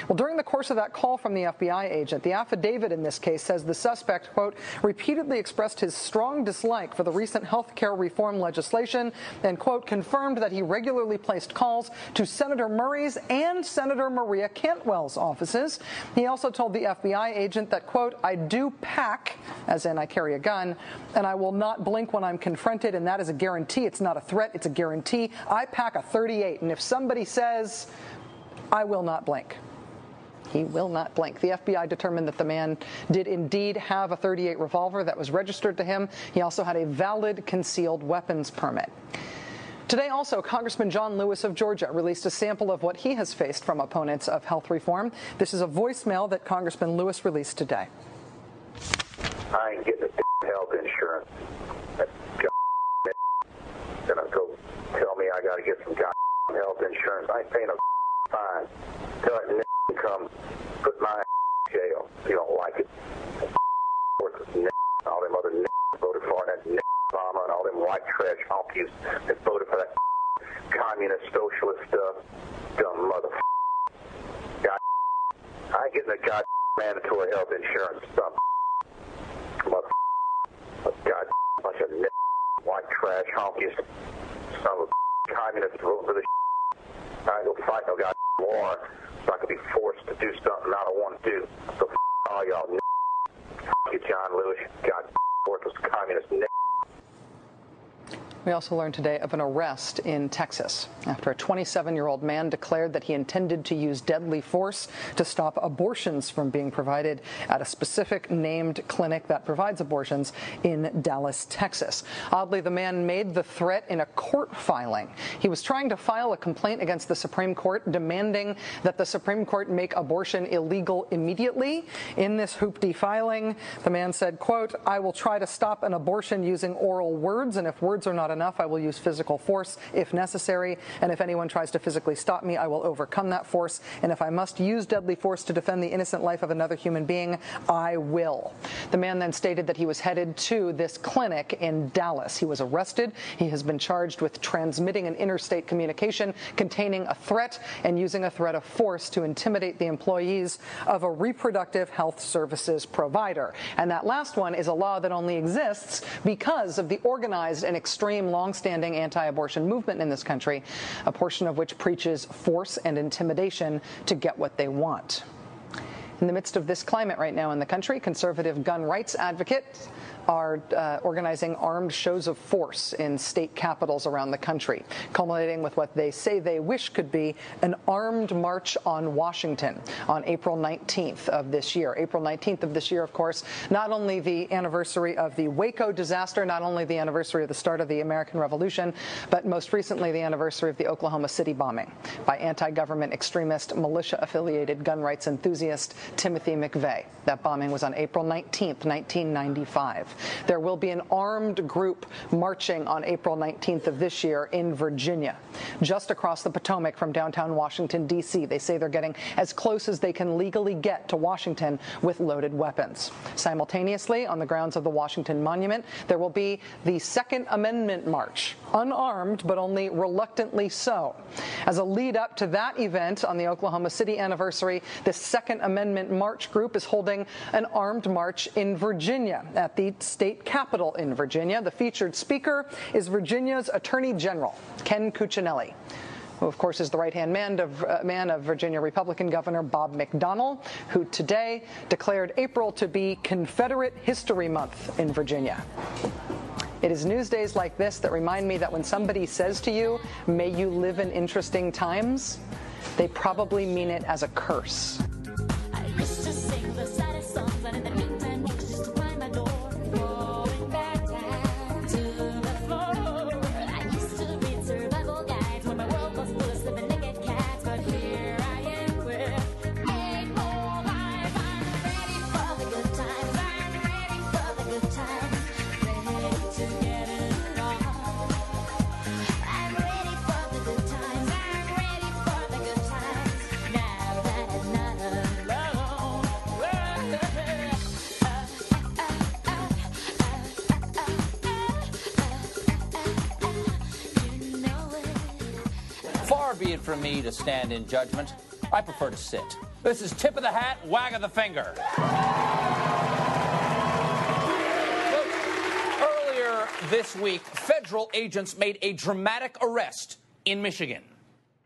Well, during the course of that call from the FBI agent, the affidavit in this case says the suspect, quote, repeatedly expressed his strong dislike for the recent health care reform legislation and, quote, confirmed that he regularly placed calls to Senator Murray's and Senator Maria Cantwell's offices. He also told the FBI agent that, quote, I do pack as in I carry a gun, and I will not blink when I'm confronted, and that is a guarantee. It's not a threat, it's a guarantee. I pack a 38, and if somebody says, I will not blink. He will not blink. The FBI determined that the man did indeed have a 38 revolver that was registered to him. He also had a valid concealed weapons permit. Today, also, Congressman John Lewis of Georgia released a sample of what he has faced from opponents of health reform. This is a voicemail that Congressman Lewis released today. I ain't getting health insurance. That gonna go tell me I gotta get some health insurance. I ain't paying a fine. Come put my in jail if you don't like it. All them other voted for that Obama and all them white trash honkies that voted for that communist socialist stuff. Dumb mother. God, I ain't getting a god mandatory health insurance stuff mother, God, bunch of white trash honkies, some of communists vote for the I go fight no god war, so I could be forced to do something I don't want to do. So all y'all, you, John Lewis, God, worthless communist. We also learned today of an arrest in Texas after a 27 year old man declared that he intended to use deadly force to stop abortions from being provided at a specific named clinic that provides abortions in Dallas, Texas. Oddly, the man made the threat in a court filing. He was trying to file a complaint against the Supreme Court demanding that the Supreme Court make abortion illegal immediately. In this hoopty filing, the man said, quote, I will try to stop an abortion using oral words, and if words are not enough, I will use physical force if necessary. And if anyone tries to physically stop me, I will overcome that force. And if I must use deadly force to defend the innocent life of another human being, I will. The man then stated that he was headed to this clinic in Dallas. He was arrested. He has been charged with transmitting an interstate communication containing a threat and using a threat of force to intimidate the employees of a reproductive health services provider. And that last one is a law that only exists because of the organized and extreme longstanding anti-abortion movement in this country, a portion of which preaches force and intimidation to get what they want. In the midst of this climate right now in the country, conservative gun rights advocates are uh, organizing armed shows of force in state capitals around the country, culminating with what they say they wish could be an armed march on Washington on April 19th of this year. April 19th of this year, of course, not only the anniversary of the Waco disaster, not only the anniversary of the start of the American Revolution, but most recently the anniversary of the Oklahoma City bombing by anti government extremist, militia affiliated gun rights enthusiast Timothy McVeigh. That bombing was on April 19th, 1995. There will be an armed group marching on April 19th of this year in Virginia, just across the Potomac from downtown Washington, D.C. They say they're getting as close as they can legally get to Washington with loaded weapons. Simultaneously, on the grounds of the Washington Monument, there will be the Second Amendment March, unarmed but only reluctantly so. As a lead up to that event on the Oklahoma City anniversary, the Second Amendment March group is holding an armed march in Virginia at the state capitol in Virginia. The featured speaker is Virginia's Attorney General, Ken Cuccinelli who, of course, is the right hand man of, uh, man of Virginia Republican Governor Bob McDonnell, who today declared April to be Confederate History Month in Virginia. It is news days like this that remind me that when somebody says to you, may you live in interesting times, they probably mean it as a curse. Let's sing. Far be it from me to stand in judgment. I prefer to sit. This is tip of the hat, wag of the finger. Earlier this week, federal agents made a dramatic arrest in Michigan.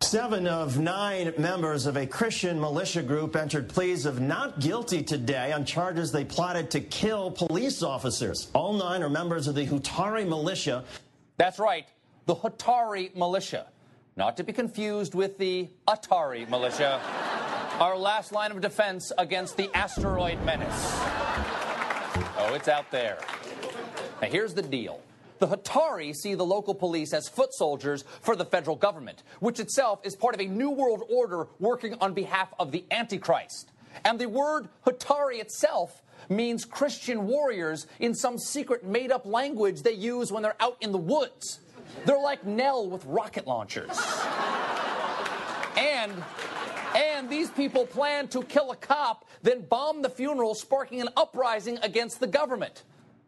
Seven of nine members of a Christian militia group entered pleas of not guilty today on charges they plotted to kill police officers. All nine are members of the Hutaree militia. That's right, the Hutaree militia. Not to be confused with the Atari militia, our last line of defense against the asteroid menace. Oh, it's out there. Now, here's the deal. The Hutaree see the local police as foot soldiers for the federal government, which itself is part of a new world order working on behalf of the Antichrist. And the word Hutaree itself means Christian warriors in some secret made up language they use when they're out in the woods. They're like Nell with rocket launchers. and and these people plan to kill a cop, then bomb the funeral, sparking an uprising against the government.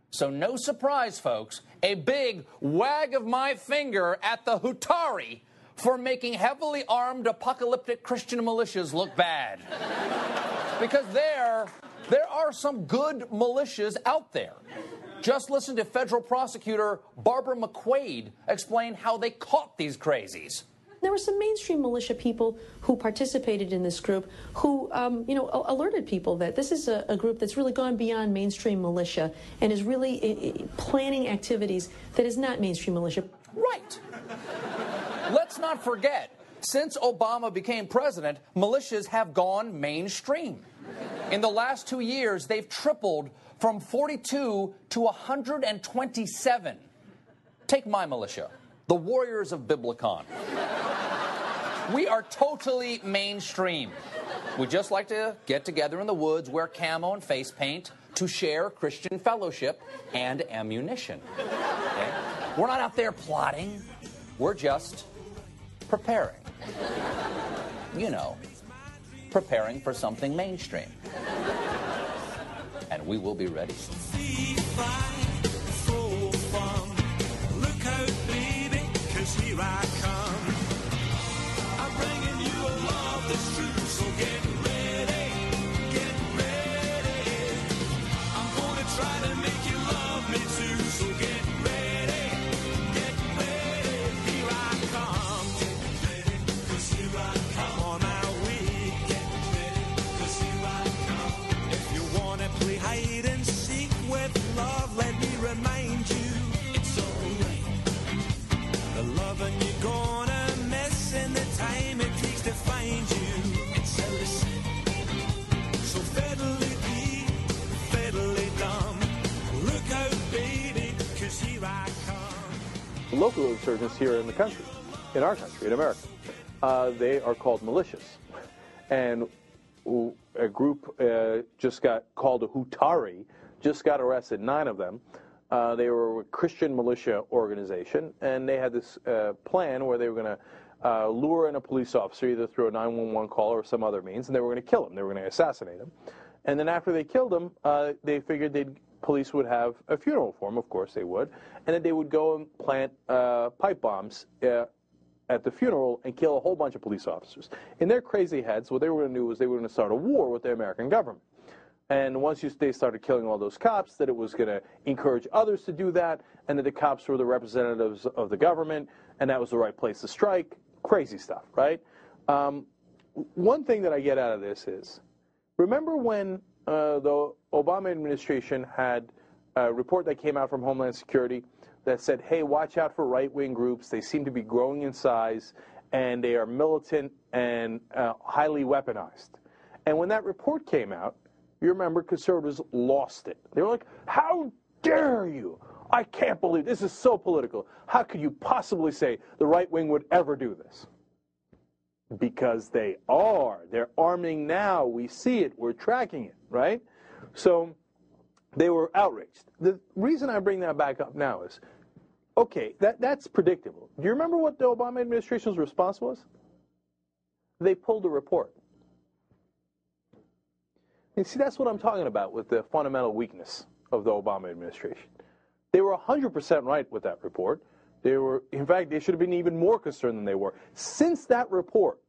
So, no surprise, folks, a big wag of my finger at the Hutaree for making heavily armed apocalyptic Christian militias look bad. because there, there are some good militias out there. Just listen to federal prosecutor Barbara McQuade explain how they caught these crazies. There were some mainstream militia people who participated in this group who, um, you know, alerted people that this is a, a group that's really gone beyond mainstream militia and is really planning activities that is not mainstream militia. Right. Let's not forget, since Obama became president, militias have gone mainstream. In the last two years, they've tripled from 42 to 127. Take my militia, the Warriors of Biblicon. We are totally mainstream. We just like to get together in the woods, wear camo and face paint to share Christian fellowship and ammunition. Okay? We're not out there plotting, we're just preparing. You know, preparing for something mainstream. And we will be ready. Local insurgents here in the country, in our country, in America. Uh, they are called militias. And a group uh, just got called a Hutaree, just got arrested, nine of them. Uh, they were a Christian militia organization, and they had this uh, plan where they were going to uh, lure in a police officer either through a 911 call or some other means, and they were going to kill him. They were going to assassinate him. And then after they killed him, uh, they figured they'd police would have a funeral for him. Of course they would, and then they would go and plant uh, pipe bombs uh, at the funeral and kill a whole bunch of police officers. In their crazy heads, what they were going to do was they were going to start a war with the American government. And once you, they started killing all those cops, that it was going to encourage others to do that, and that the cops were the representatives of the government, and that was the right place to strike. Crazy stuff, right? Um, one thing that I get out of this is remember when uh, the Obama administration had a report that came out from Homeland Security that said, hey, watch out for right wing groups. They seem to be growing in size, and they are militant and uh, highly weaponized. And when that report came out, you remember conservatives lost it. They were like, how dare you? I can't believe this is so political. How could you possibly say the right wing would ever do this? Because they are. They're arming now. We see it. We're tracking it, right? So they were outraged. The reason I bring that back up now is okay, that, that's predictable. Do you remember what the Obama administration's response was? They pulled the report. And see, that's what I'm talking about with the fundamental weakness of the Obama administration. They were 100% right with that report. They were, in fact, they should have been even more concerned than they were. Since that report,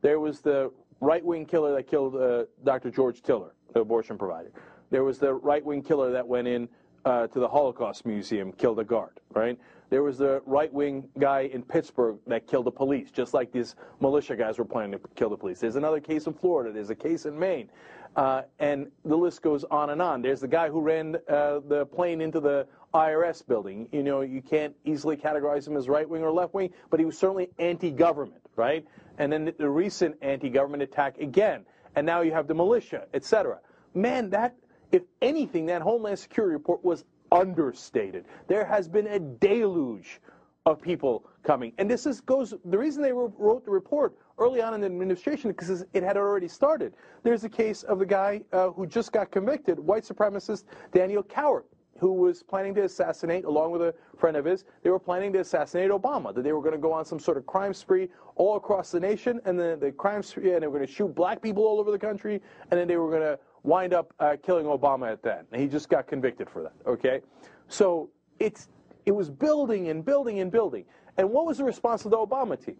there was the right-wing killer that killed uh, Dr. George Tiller, the abortion provider. There was the right-wing killer that went in uh, to the Holocaust Museum, killed a guard, right? There was the right-wing guy in Pittsburgh that killed the police, just like these militia guys were planning to kill the police. There's another case in Florida. There's a case in Maine. Uh, and the list goes on and on. There's the guy who ran uh, the plane into the IRS building. You know, you can't easily categorize him as right wing or left wing, but he was certainly anti government, right? And then the recent anti government attack again. And now you have the militia, etc. Man, that, if anything, that Homeland Security report was understated. There has been a deluge of people coming. And this is goes the reason they wrote the report early on in the administration because it had already started. There's a case of the guy uh, who just got convicted, white supremacist Daniel Cowart, who was planning to assassinate, along with a friend of his, they were planning to assassinate Obama. That they were going to go on some sort of crime spree all across the nation, and then the crime spree, and they were going to shoot black people all over the country, and then they were going to wind up uh, killing Obama at that. And he just got convicted for that. Okay, so it's it was building and building and building. And what was the response of the Obama team?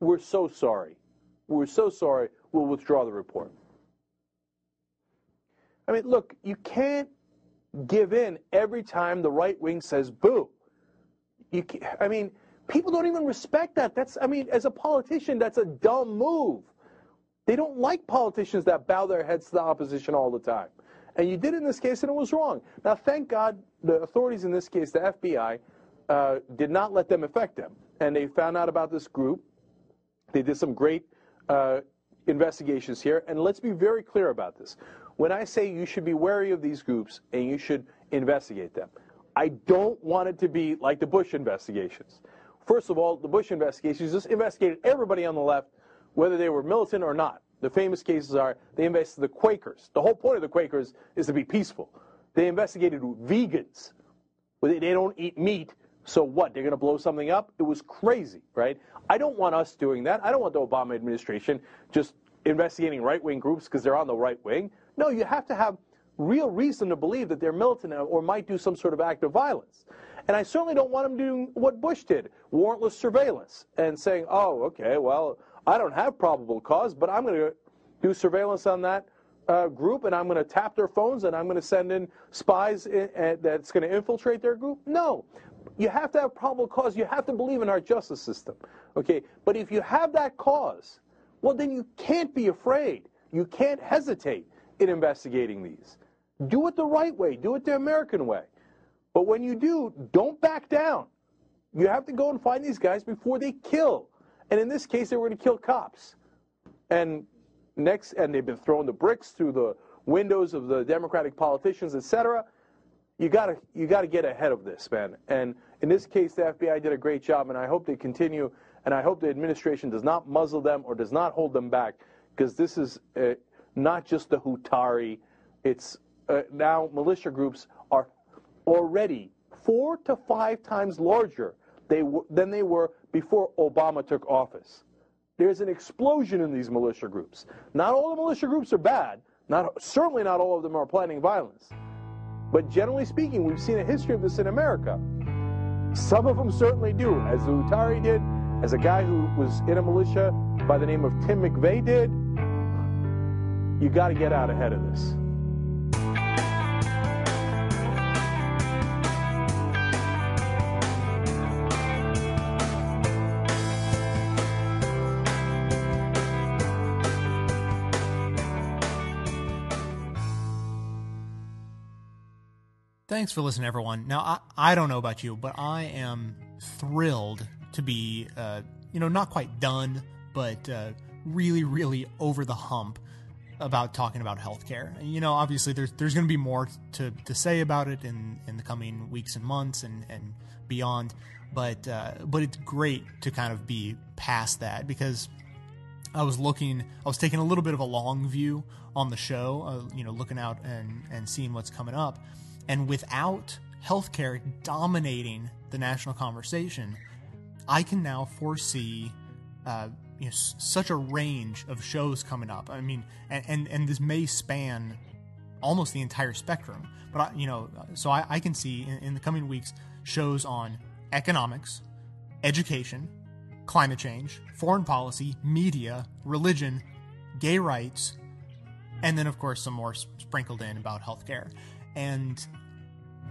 We're so sorry. We're so sorry. We'll withdraw the report. I mean, look, you can't give in every time the right wing says boo. You, I mean, people don't even respect that. That's, I mean, as a politician, that's a dumb move. They don't like politicians that bow their heads to the opposition all the time. And you did in this case, and it was wrong. Now, thank God the authorities in this case, the FBI, uh, did not let them affect them. And they found out about this group. They did some great uh, investigations here. And let's be very clear about this. When I say you should be wary of these groups and you should investigate them, I don't want it to be like the Bush investigations. First of all, the Bush investigations just investigated everybody on the left, whether they were militant or not. The famous cases are they investigated the Quakers. The whole point of the Quakers is to be peaceful. They investigated vegans. They don't eat meat, so what? They're going to blow something up? It was crazy, right? I don't want us doing that. I don't want the Obama administration just investigating right wing groups because they're on the right wing. No, you have to have real reason to believe that they're militant or might do some sort of act of violence. And I certainly don't want them doing what Bush did warrantless surveillance and saying, oh, okay, well, I don't have probable cause, but I'm going to do surveillance on that uh, group and I'm going to tap their phones and I'm going to send in spies in, uh, that's going to infiltrate their group? No. You have to have probable cause. You have to believe in our justice system. Okay? But if you have that cause, well, then you can't be afraid. You can't hesitate in investigating these. Do it the right way. Do it the American way. But when you do, don't back down. You have to go and find these guys before they kill. And in this case, they were going to kill cops. And next, and they've been throwing the bricks through the windows of the Democratic politicians, etc. You gotta, you gotta get ahead of this, man. And in this case, the FBI did a great job, and I hope they continue. And I hope the administration does not muzzle them or does not hold them back, because this is uh, not just the Hutaree. It's uh, now militia groups are already four to five times larger they than they were before Obama took office. There's an explosion in these militia groups. Not all the militia groups are bad. Not certainly not all of them are planning violence. But generally speaking, we've seen a history of this in America. Some of them certainly do, as the Hutaree did, as a guy who was in a militia by the name of Tim McVeigh did. You got to get out ahead of this. Thanks for listening, everyone. Now, I, I don't know about you, but I am thrilled to be, uh, you know, not quite done, but uh, really, really over the hump about talking about healthcare. You know, obviously, there's there's going to be more to, to say about it in, in the coming weeks and months and, and beyond. But uh, but it's great to kind of be past that because I was looking, I was taking a little bit of a long view on the show, uh, you know, looking out and and seeing what's coming up. And without healthcare dominating the national conversation, I can now foresee uh, you know, s- such a range of shows coming up. I mean, and, and, and this may span almost the entire spectrum. But I, you know, so I, I can see in, in, the coming weeks shows on economics, education, climate change, foreign policy, media, religion, gay rights, and then of course some more sprinkled in about healthcare. And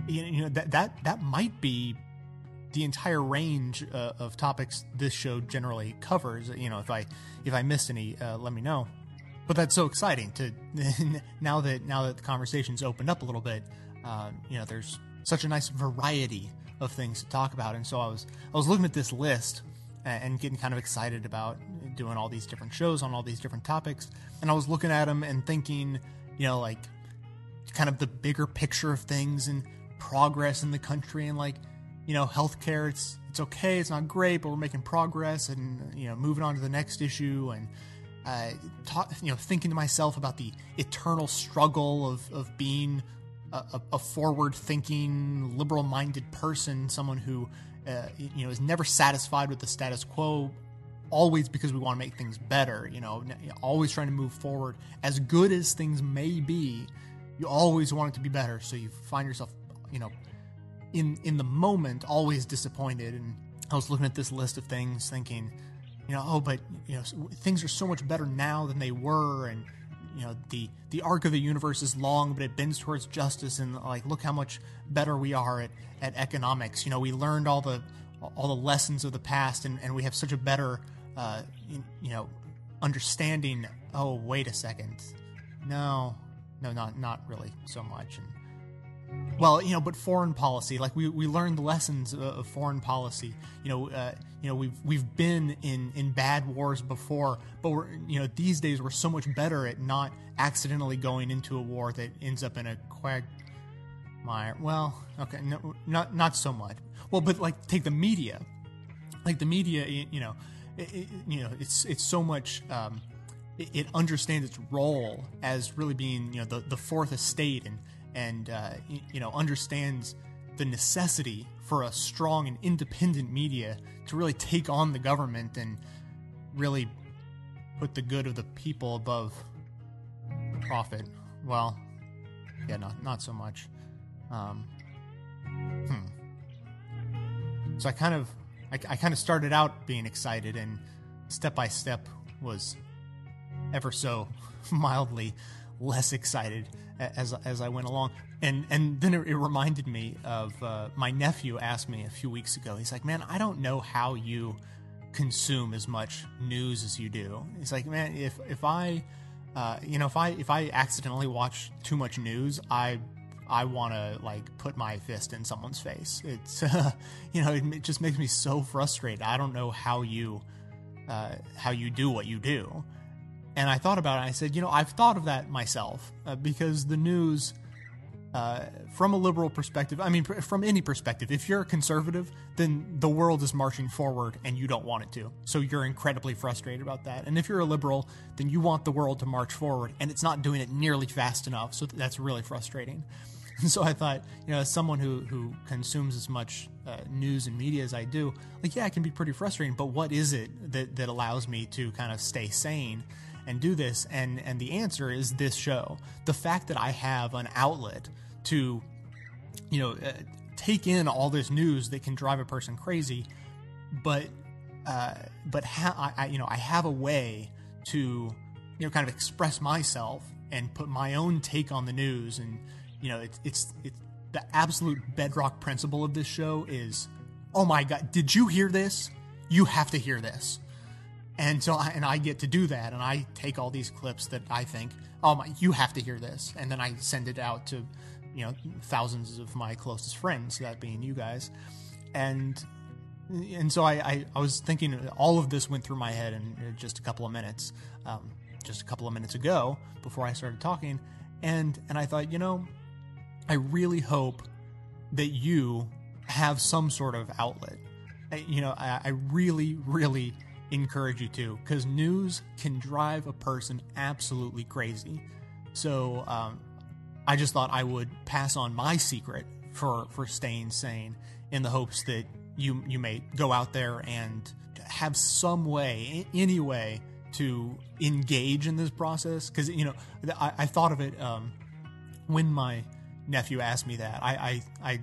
you know that that that might be the entire range uh, of topics this show generally covers. You know, if I if I missed any, uh, let me know. But that's so exciting to now that now that the conversation's opened up a little bit. Uh, you know, there's such a nice variety of things to talk about, and so I was I was looking at this list and getting kind of excited about doing all these different shows on all these different topics, and I was looking at them and thinking, you know, like kind of the bigger picture of things and progress in the country and like you know healthcare it's it's okay it's not great but we're making progress and you know moving on to the next issue and uh, talk, you know thinking to myself about the eternal struggle of of being a, a forward thinking liberal minded person someone who uh, you know is never satisfied with the status quo always because we want to make things better you know always trying to move forward. As good as things may be you always want it to be better so you find yourself you know in in the moment always disappointed. And i was looking at this list of things thinking you know oh but you know things are so much better now than they were. And you know the the arc of the universe is long but it bends towards justice. And like look how much better we are at at economics. You know we learned all the all the lessons of the past and, and we have such a better uh, you know understanding. Oh wait a second. No no not not really so much. And well, you know, but foreign policy, like we, we learned the lessons of, of foreign policy. You know, uh, you know, we've we've been in in bad wars before, but we're you know these days we're so much better at not accidentally going into a war that ends up in a quagmire. Well, okay, no, not not so much. Well, but like take the media, like the media, you know, it, it, you know, it's it's so much. Um, it, it understands its role as really being you know the the fourth estate and and uh, you know understands the necessity for a strong and independent media to really take on the government and really put the good of the people above profit. Well, yeah, not not so much. Um, hmm. So I kind of I, I kind of started out being excited, and step by step was ever so mildly less excited as as I went along. And and then it, it reminded me of uh, my nephew asked me a few weeks ago. He's like, "Man, I don't know how you consume as much news as you do." He's like, "Man, if if I, uh, you know, if I if I accidentally watch too much news, I." I want to like put my fist in someone's face. It's, uh, you know, it, it, just makes me so frustrated. I don't know how you, uh, how you do what you do. And I thought about it. I said, you know, I've thought of that myself uh, because the news, uh, from a liberal perspective, I mean, from any perspective, if you're a conservative, then the world is marching forward and you don't want it to. So you're incredibly frustrated about that. And if you're a liberal, then you want the world to march forward and it's not doing it nearly fast enough. So that's really frustrating. And so I thought, you know, as someone who, who consumes as much uh, news and media as I do, like, yeah, it can be pretty frustrating, but what is it that, that allows me to kind of stay sane? And do this? And and the answer is this show. The fact that I have an outlet to, you know, uh, take in all this news that can drive a person crazy, but uh, but ha- I, I, you know I have a way to you know kind of express myself and put my own take on the news and you know it's it's it's the absolute bedrock principle of this show is oh my god did you hear this you have to hear this and so I, and I get to do that and I take all these clips that I think oh my you have to hear this. And then I send it out to you know thousands of my closest friends that being you guys. And and so I, I, I was thinking all of this went through my head in just a couple of minutes um, just a couple of minutes ago before I started talking. And and I thought you know I really hope that you have some sort of outlet. You know I, I really really encourage you to because news can drive a person absolutely crazy. So um, I just thought I would pass on my secret for for staying sane in the hopes that you you may go out there and have some way, any way, to engage in this process. Because you know, I, I, thought of it um, when my nephew asked me that. I I, I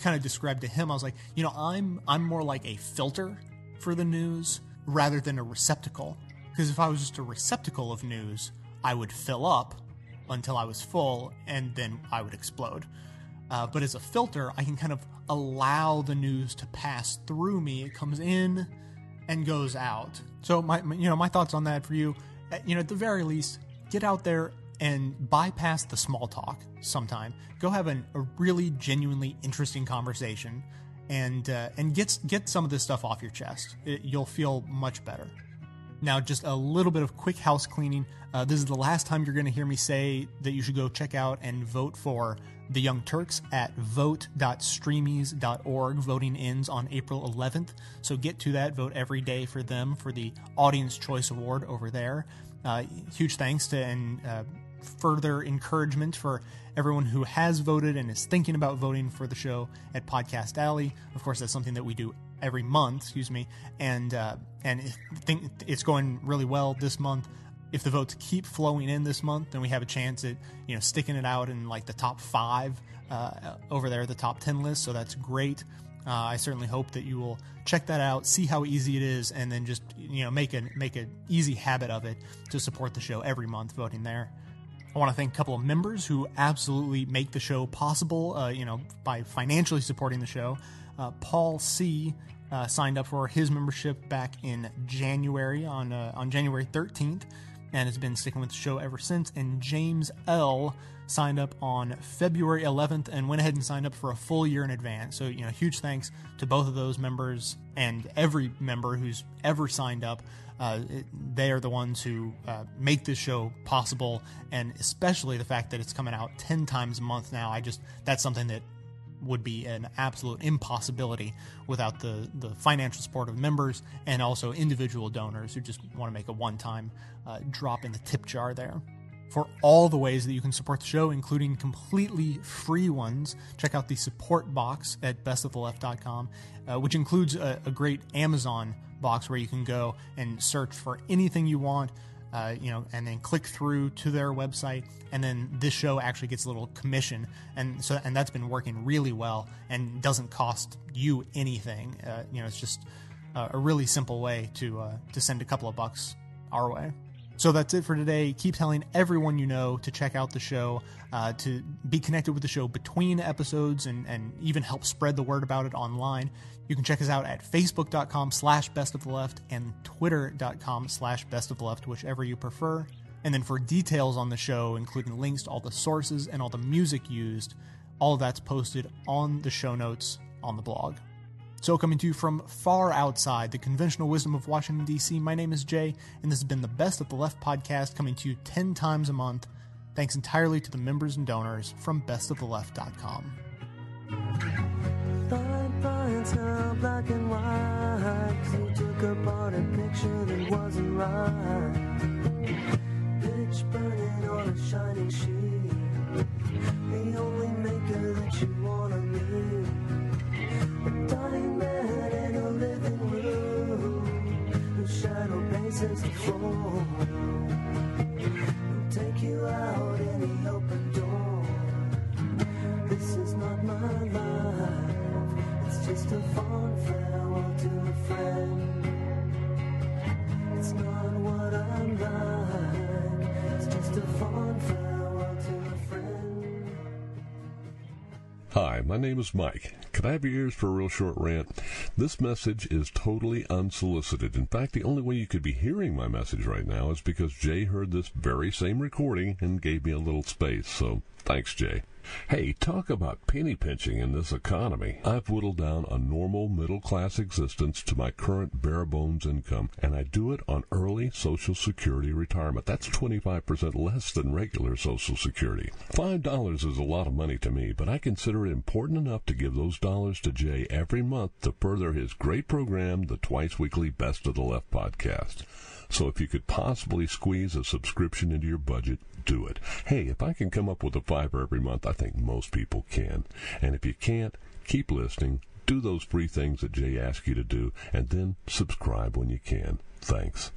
kind of described to him. I was like, you know, I'm I'm more like a filter for the news rather than a receptacle. Because if I was just a receptacle of news, I would fill up until I was full and then I would explode. Uh, but as a filter, I can kind of allow the news to pass through me. It comes in and goes out. So my, my you know my thoughts on that for you, uh, you know at the very least, get out there and bypass the small talk sometime. Go have an, a really genuinely interesting conversation, and uh, and get get some of this stuff off your chest. It, you'll feel much better. Now, just a little bit of quick house cleaning. Uh, this is the last time you're going to hear me say that you should go check out and vote for the Young Turks at vote.streamys.org. Voting ends on April 11th, so get to that. Vote every day for them for the Audience Choice Award over there. Uh, huge thanks to and uh, further encouragement for everyone who has voted and is thinking about voting for the show at Podcast Alley. Of course, that's something that we do every month, excuse me, and uh, and think it's going really well this month. If the votes keep flowing in this month, then we have a chance at you know sticking it out in like the top five uh, over there, the top ten list. So that's great. Uh, I certainly hope that you will check that out, see how easy it is, and then just you know make a make an easy habit of it to support the show every month voting there. I want to thank a couple of members who absolutely make the show possible. Uh, you know, by financially supporting the show. Uh, Paul C. Uh, signed up for his membership back in January on uh, on January 13th, and has been sticking with the show ever since. And James L. signed up on February 11th and went ahead and signed up for a full year in advance. So you know, huge thanks to both of those members and every member who's ever signed up. Uh, they are the ones who uh, make this show possible, and especially the fact that it's coming out 10 times a month now. I just, that's something that would be an absolute impossibility without the, the financial support of members and also individual donors who just want to make a one time uh, drop in the tip jar there. For all the ways that you can support the show, including completely free ones, check out the support box at bestoftheleft.com, uh, which includes a, a great Amazon box where you can go and search for anything you want. Uh, you know, and then click through to their website, and then this show actually gets a little commission, and so and that's been working really well, and doesn't cost you anything. Uh, you know, it's just a really simple way to uh, to send a couple of bucks our way. So that's it for today. Keep telling everyone you know to check out the show, uh, to be connected with the show between episodes, and, and even help spread the word about it online. You can check us out at facebook.com slash best of the left and twitter.com slash best of the left, whichever you prefer. And then for details on the show, including links to all the sources and all the music used, all that's posted on the show notes on the blog. So, coming to you from far outside the conventional wisdom of Washington, D.C., my name is Jay, and this has been the Best of the Left podcast coming to you 10 times a month, thanks entirely to the members and donors from bestoftheleft.com. Fine, now black and white. you took apart a picture that wasn't right. Burning on a shining sheet. The only maker that you wanna shadow paces the floor. Who'll take you out the open door. This is not my life. It's just a fond farewell to a friend. Hi, my name is Mike. Could I have your ears for a real short rant? This message is totally unsolicited. In fact, the only way you could be hearing my message right now is because Jay heard this very same recording and gave me a little space. So thanks, Jay. Hey, talk about penny pinching in this economy. I've whittled down a normal middle class existence to my current bare bones income, and I do it on early Social Security retirement. That's 25% less than regular Social Security. $5 is a lot of money to me, but I consider it important enough to give those dollars to Jay every month to further his great program, the twice weekly Best of the Left podcast. So if you could possibly squeeze a subscription into your budget, do it. Hey, if I can come up with a fiver every month, I think most people can. And if you can't, keep listening, do those free things that Jay asked you to do, and then subscribe when you can. Thanks.